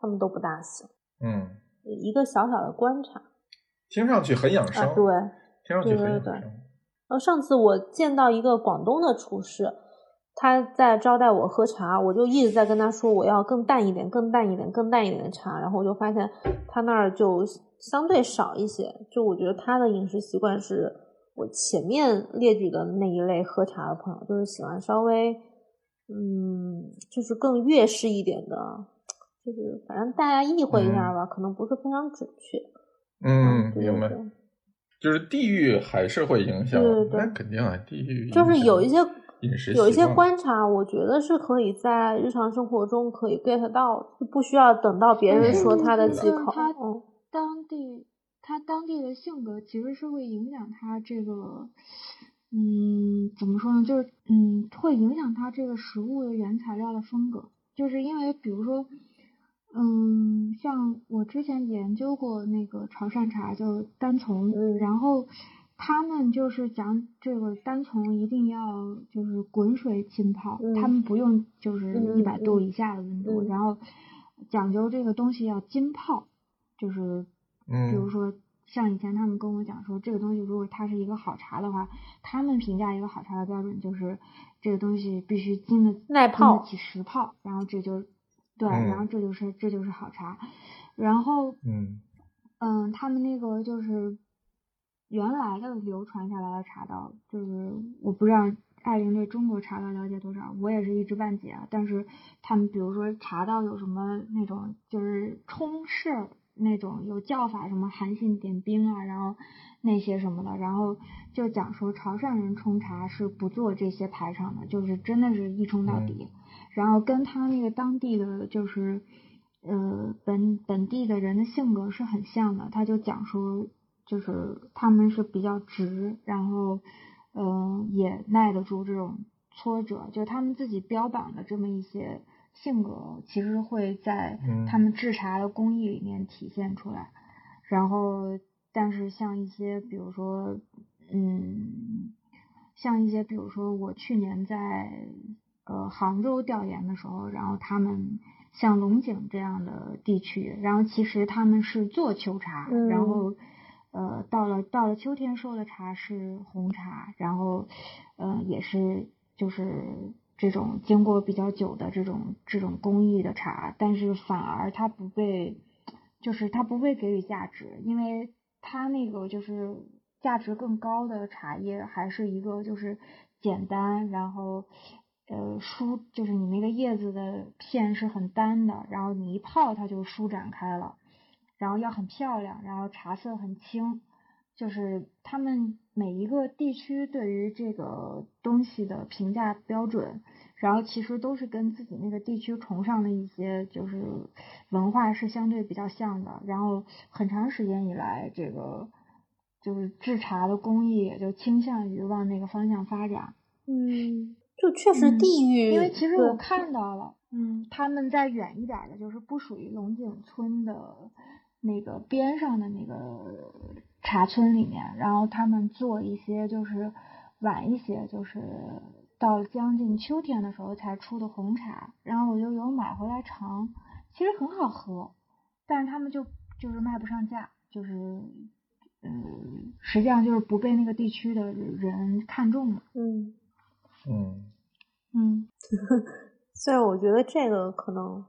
Speaker 3: 他们都不大行。
Speaker 1: 嗯，
Speaker 3: 一个小小的观察
Speaker 1: 听上去很养生，
Speaker 3: 啊，对。
Speaker 1: 听上去很养生。
Speaker 3: 然后上次我见到一个广东的厨师，他在招待我喝茶，我就一直在跟他说我要更淡一点、更淡一点、更淡一点的茶，然后我就发现他那儿就相对少一些。就我觉得他的饮食习惯是我前面列举的那一类喝茶的朋友，就是喜欢稍微嗯，就是更粤式一点的，就是反正大家意会一下吧，可能不是非常准确。
Speaker 1: 嗯，明白。就是地域还是会影响，
Speaker 3: 对对对
Speaker 1: 那肯定啊，地域
Speaker 3: 就是有一些
Speaker 1: 饮食
Speaker 3: 有一些观察，我觉得是可以在日常生活中可以 get 到的，就不需要等到别人说他的忌口。
Speaker 2: 他
Speaker 3: 嗯
Speaker 2: 当地他当地的性格其实是会影响他这个，嗯，怎么说呢？就是嗯，会影响他这个食物的原材料的风格。就是因为比如说，嗯，像我之前研究过那个潮汕茶，就是单从，
Speaker 3: 嗯
Speaker 2: 然后他们就是讲这个单丛一定要就是滚水浸泡，
Speaker 3: 嗯
Speaker 2: 他们不用就是
Speaker 3: 嗯
Speaker 2: 一百度
Speaker 3: 嗯
Speaker 2: 以下的温度，
Speaker 3: 嗯
Speaker 2: 然后讲究这个东西要浸泡，就是
Speaker 1: 嗯，
Speaker 2: 比如说像以前他们跟我讲说，这个东西如果它是一个好茶的话，他们评价一个好茶的标准就是这个东西必须经得
Speaker 3: 耐泡
Speaker 2: 起实泡，然后这就对，
Speaker 1: 嗯
Speaker 2: 然后这就是这就是好茶，然后
Speaker 1: 嗯
Speaker 2: 嗯，他们那个就是原来的流传下来的茶道，就是我不知道艾琳对中国茶道了解多少，我也是一知半解啊。但是他们比如说茶道有什么那种就是冲式那种有叫法，什么韩信点兵啊，然后那些什么的，然后就讲说潮汕人冲茶是不做这些排场的，就是真的是一冲到底，然后跟他那个当地的就是。呃，本本地的人的性格是很像的，他就讲说，就是他们是比较直，然后，嗯、呃，也耐得住这种挫折，就他们自己标榜的这么一些性格，其实会在
Speaker 1: 嗯。
Speaker 2: 他们制茶的工艺里面体现出来。然后但是像一些比如说，嗯，像一些比如说我去年在呃杭州调研的时候，然后他们像龙井这样的地区，然后其实他们是做秋茶，
Speaker 3: 嗯。
Speaker 2: 然后呃到了到了秋天收的茶是红茶，然后呃也是就是这种经过比较久的这种这种工艺的茶，但是反而它不被就是它不被给予价值，因为它那个就是价值更高的茶叶还是一个就是简单，然后呃舒就是你那个叶子的片是很单的，然后你一泡它就舒展开了，然后要很漂亮，然后茶色很清，就是他们每一个地区对于这个东西的评价标准，然后其实都是跟自己那个地区崇尚的一些就是文化是相对比较像的，然后很长时间以来，这个就是制茶的工艺也就倾向于往那个方向发展。
Speaker 3: 嗯，就确实
Speaker 2: 嗯
Speaker 3: 地域，
Speaker 2: 因为其实我看到了，嗯，他们在远一点儿的，就是不属于龙井村的那个边上的那个茶村里面，然后他们做一些就是晚一些，就是到了将近秋天的时候才出的红茶，然后我就有买回来尝，其实很好喝，但是他们就就是卖不上价，就是嗯，实际上就是不被那个地区的人看中嘛，
Speaker 3: 嗯，
Speaker 1: 嗯。
Speaker 2: 嗯。[LAUGHS]
Speaker 3: 虽然我觉得这个可能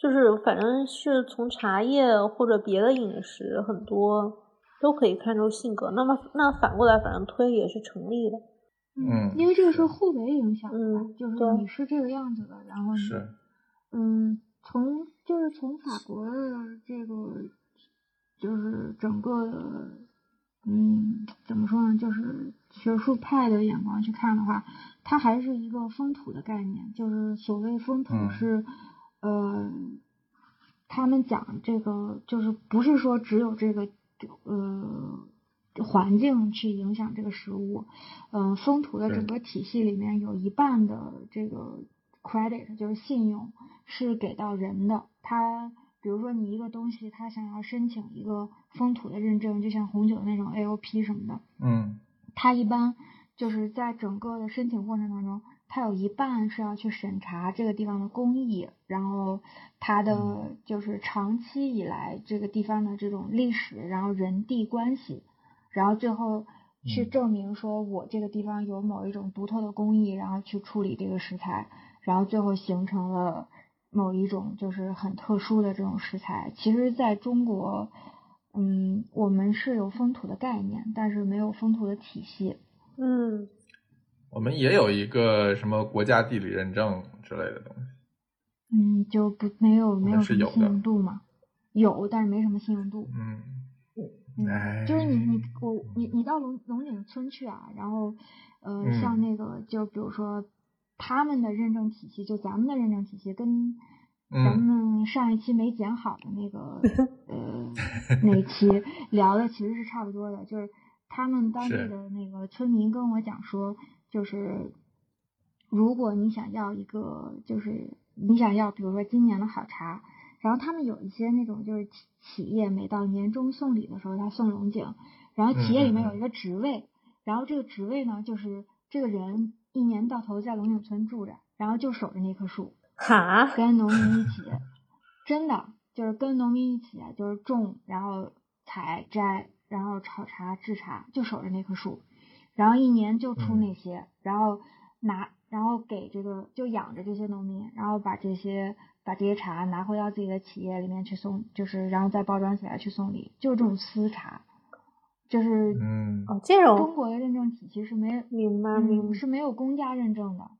Speaker 3: 就是反正是从茶叶或者别的饮食很多都可以看出性格，那么那反过来反正推也是成立的。
Speaker 1: 嗯
Speaker 2: 因为这个是互为影响的，
Speaker 3: 嗯
Speaker 2: 就是你是这个样子的，然后你
Speaker 1: 是
Speaker 2: 嗯，从就是从法国的这个就是整个的嗯怎么说呢，就是学术派的眼光去看的话，它还是一个风土的概念，就是所谓风土
Speaker 1: 嗯
Speaker 2: 是、呃，他们讲这个就是不是说只有这个呃。环境去影响这个食物，嗯、风土的整个体系里面有一半的这个 credit 就是信用是给到人的。他比如说你一个东西，他想要申请一个风土的认证，就像红酒那种 AOP 什么的，
Speaker 1: 嗯
Speaker 2: 他一般就是在整个的申请过程当中，它有一半是要去审查这个地方的工艺，然后它的就是长期以来这个地方的这种历史，然后人地关系，然后最后去
Speaker 1: 嗯
Speaker 2: 证明说我这个地方有某一种独特的工艺，然后去处理这个食材，然后最后形成了某一种就是很特殊的这种食材。其实在中国，嗯，我们是有风土的概念，但是没有风土的体系。
Speaker 3: 嗯
Speaker 1: 我们也有一个什么国家地理认证之类的东西。
Speaker 2: 嗯，就不没有没有什么信用度嘛，有，但是没什么信用度。
Speaker 1: 嗯，
Speaker 2: 嗯，
Speaker 1: 哎
Speaker 2: 就是你你我你你到龙龙井村去啊，然后呃、
Speaker 1: 嗯
Speaker 2: 像那个就比如说他们的认证体系，就咱们的认证体系跟咱
Speaker 1: 嗯
Speaker 2: 们上一期没剪好的那个 [LAUGHS] 呃那一期聊的其实是差不多的，就是他们当地的那个村民跟我讲说，就是如果你想要一个，就是你想要，比如说今年的好茶，然后他们有一些那种就是企企业每到年终送礼的时候，他送龙井，然后企业里面有一个职位，然后这个职位呢，就是这个人一年到头在龙井村住着，然后就守着那棵树，
Speaker 3: 哈，
Speaker 2: 跟农民一起，真的就是跟农民一起，就是种，然后采摘，然后炒茶制茶，就守着那棵树，然后一年就出
Speaker 1: 嗯。
Speaker 2: 那些，然后拿，然后给这个就养着这些农民，然后把这些把这些茶拿回到自己的企业里面去送，就是然后再包装起来去送礼，就是这种私茶，就是
Speaker 1: 嗯。
Speaker 3: 哦，这种中
Speaker 2: 国的认证体系是没
Speaker 3: 明白明白，
Speaker 2: 嗯是没有公家认证的，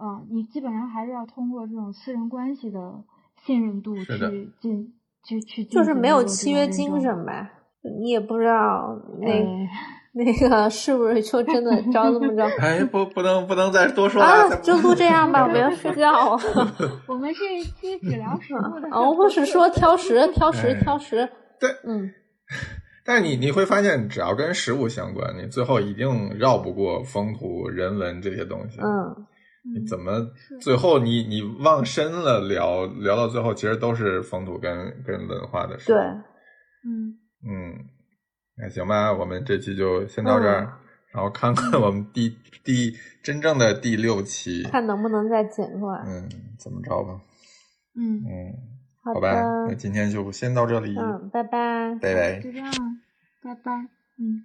Speaker 2: 嗯，你基本上还是要通过这种私人关系的信任度去进去去
Speaker 3: 就是没有契约精神呗。你也不知道。那、
Speaker 2: 哎 [LAUGHS]
Speaker 3: 那个是不是就真的着这么着 [LAUGHS]
Speaker 1: 哎，不不能不能再多说了，
Speaker 3: 啊就录这样吧，我要睡觉了。[LAUGHS]
Speaker 2: 我们是一期只聊食物的
Speaker 3: 啊，我是说挑食，挑食，
Speaker 1: 哎
Speaker 3: 挑食。
Speaker 1: 对，
Speaker 3: 嗯，
Speaker 1: 但是你你会发现，只要跟食物相关，你最后一定绕不过风土人文这些东西。
Speaker 3: 嗯，
Speaker 1: 你怎么最后你你往深了聊聊到最后，其实都是风土跟跟文化的事。
Speaker 3: 对，
Speaker 2: 嗯
Speaker 1: 嗯，那行吧，我们这期就先到这儿，
Speaker 3: 嗯
Speaker 1: 然后看看我们第第真正的第六期，
Speaker 3: 看能不能再剪出来。
Speaker 1: 嗯，怎么着吧？
Speaker 2: 嗯，
Speaker 1: 嗯，
Speaker 3: 好
Speaker 1: 好吧，那今天就先到这里，
Speaker 3: 嗯，拜拜。
Speaker 1: 拜拜。
Speaker 2: 就这样，拜拜，嗯。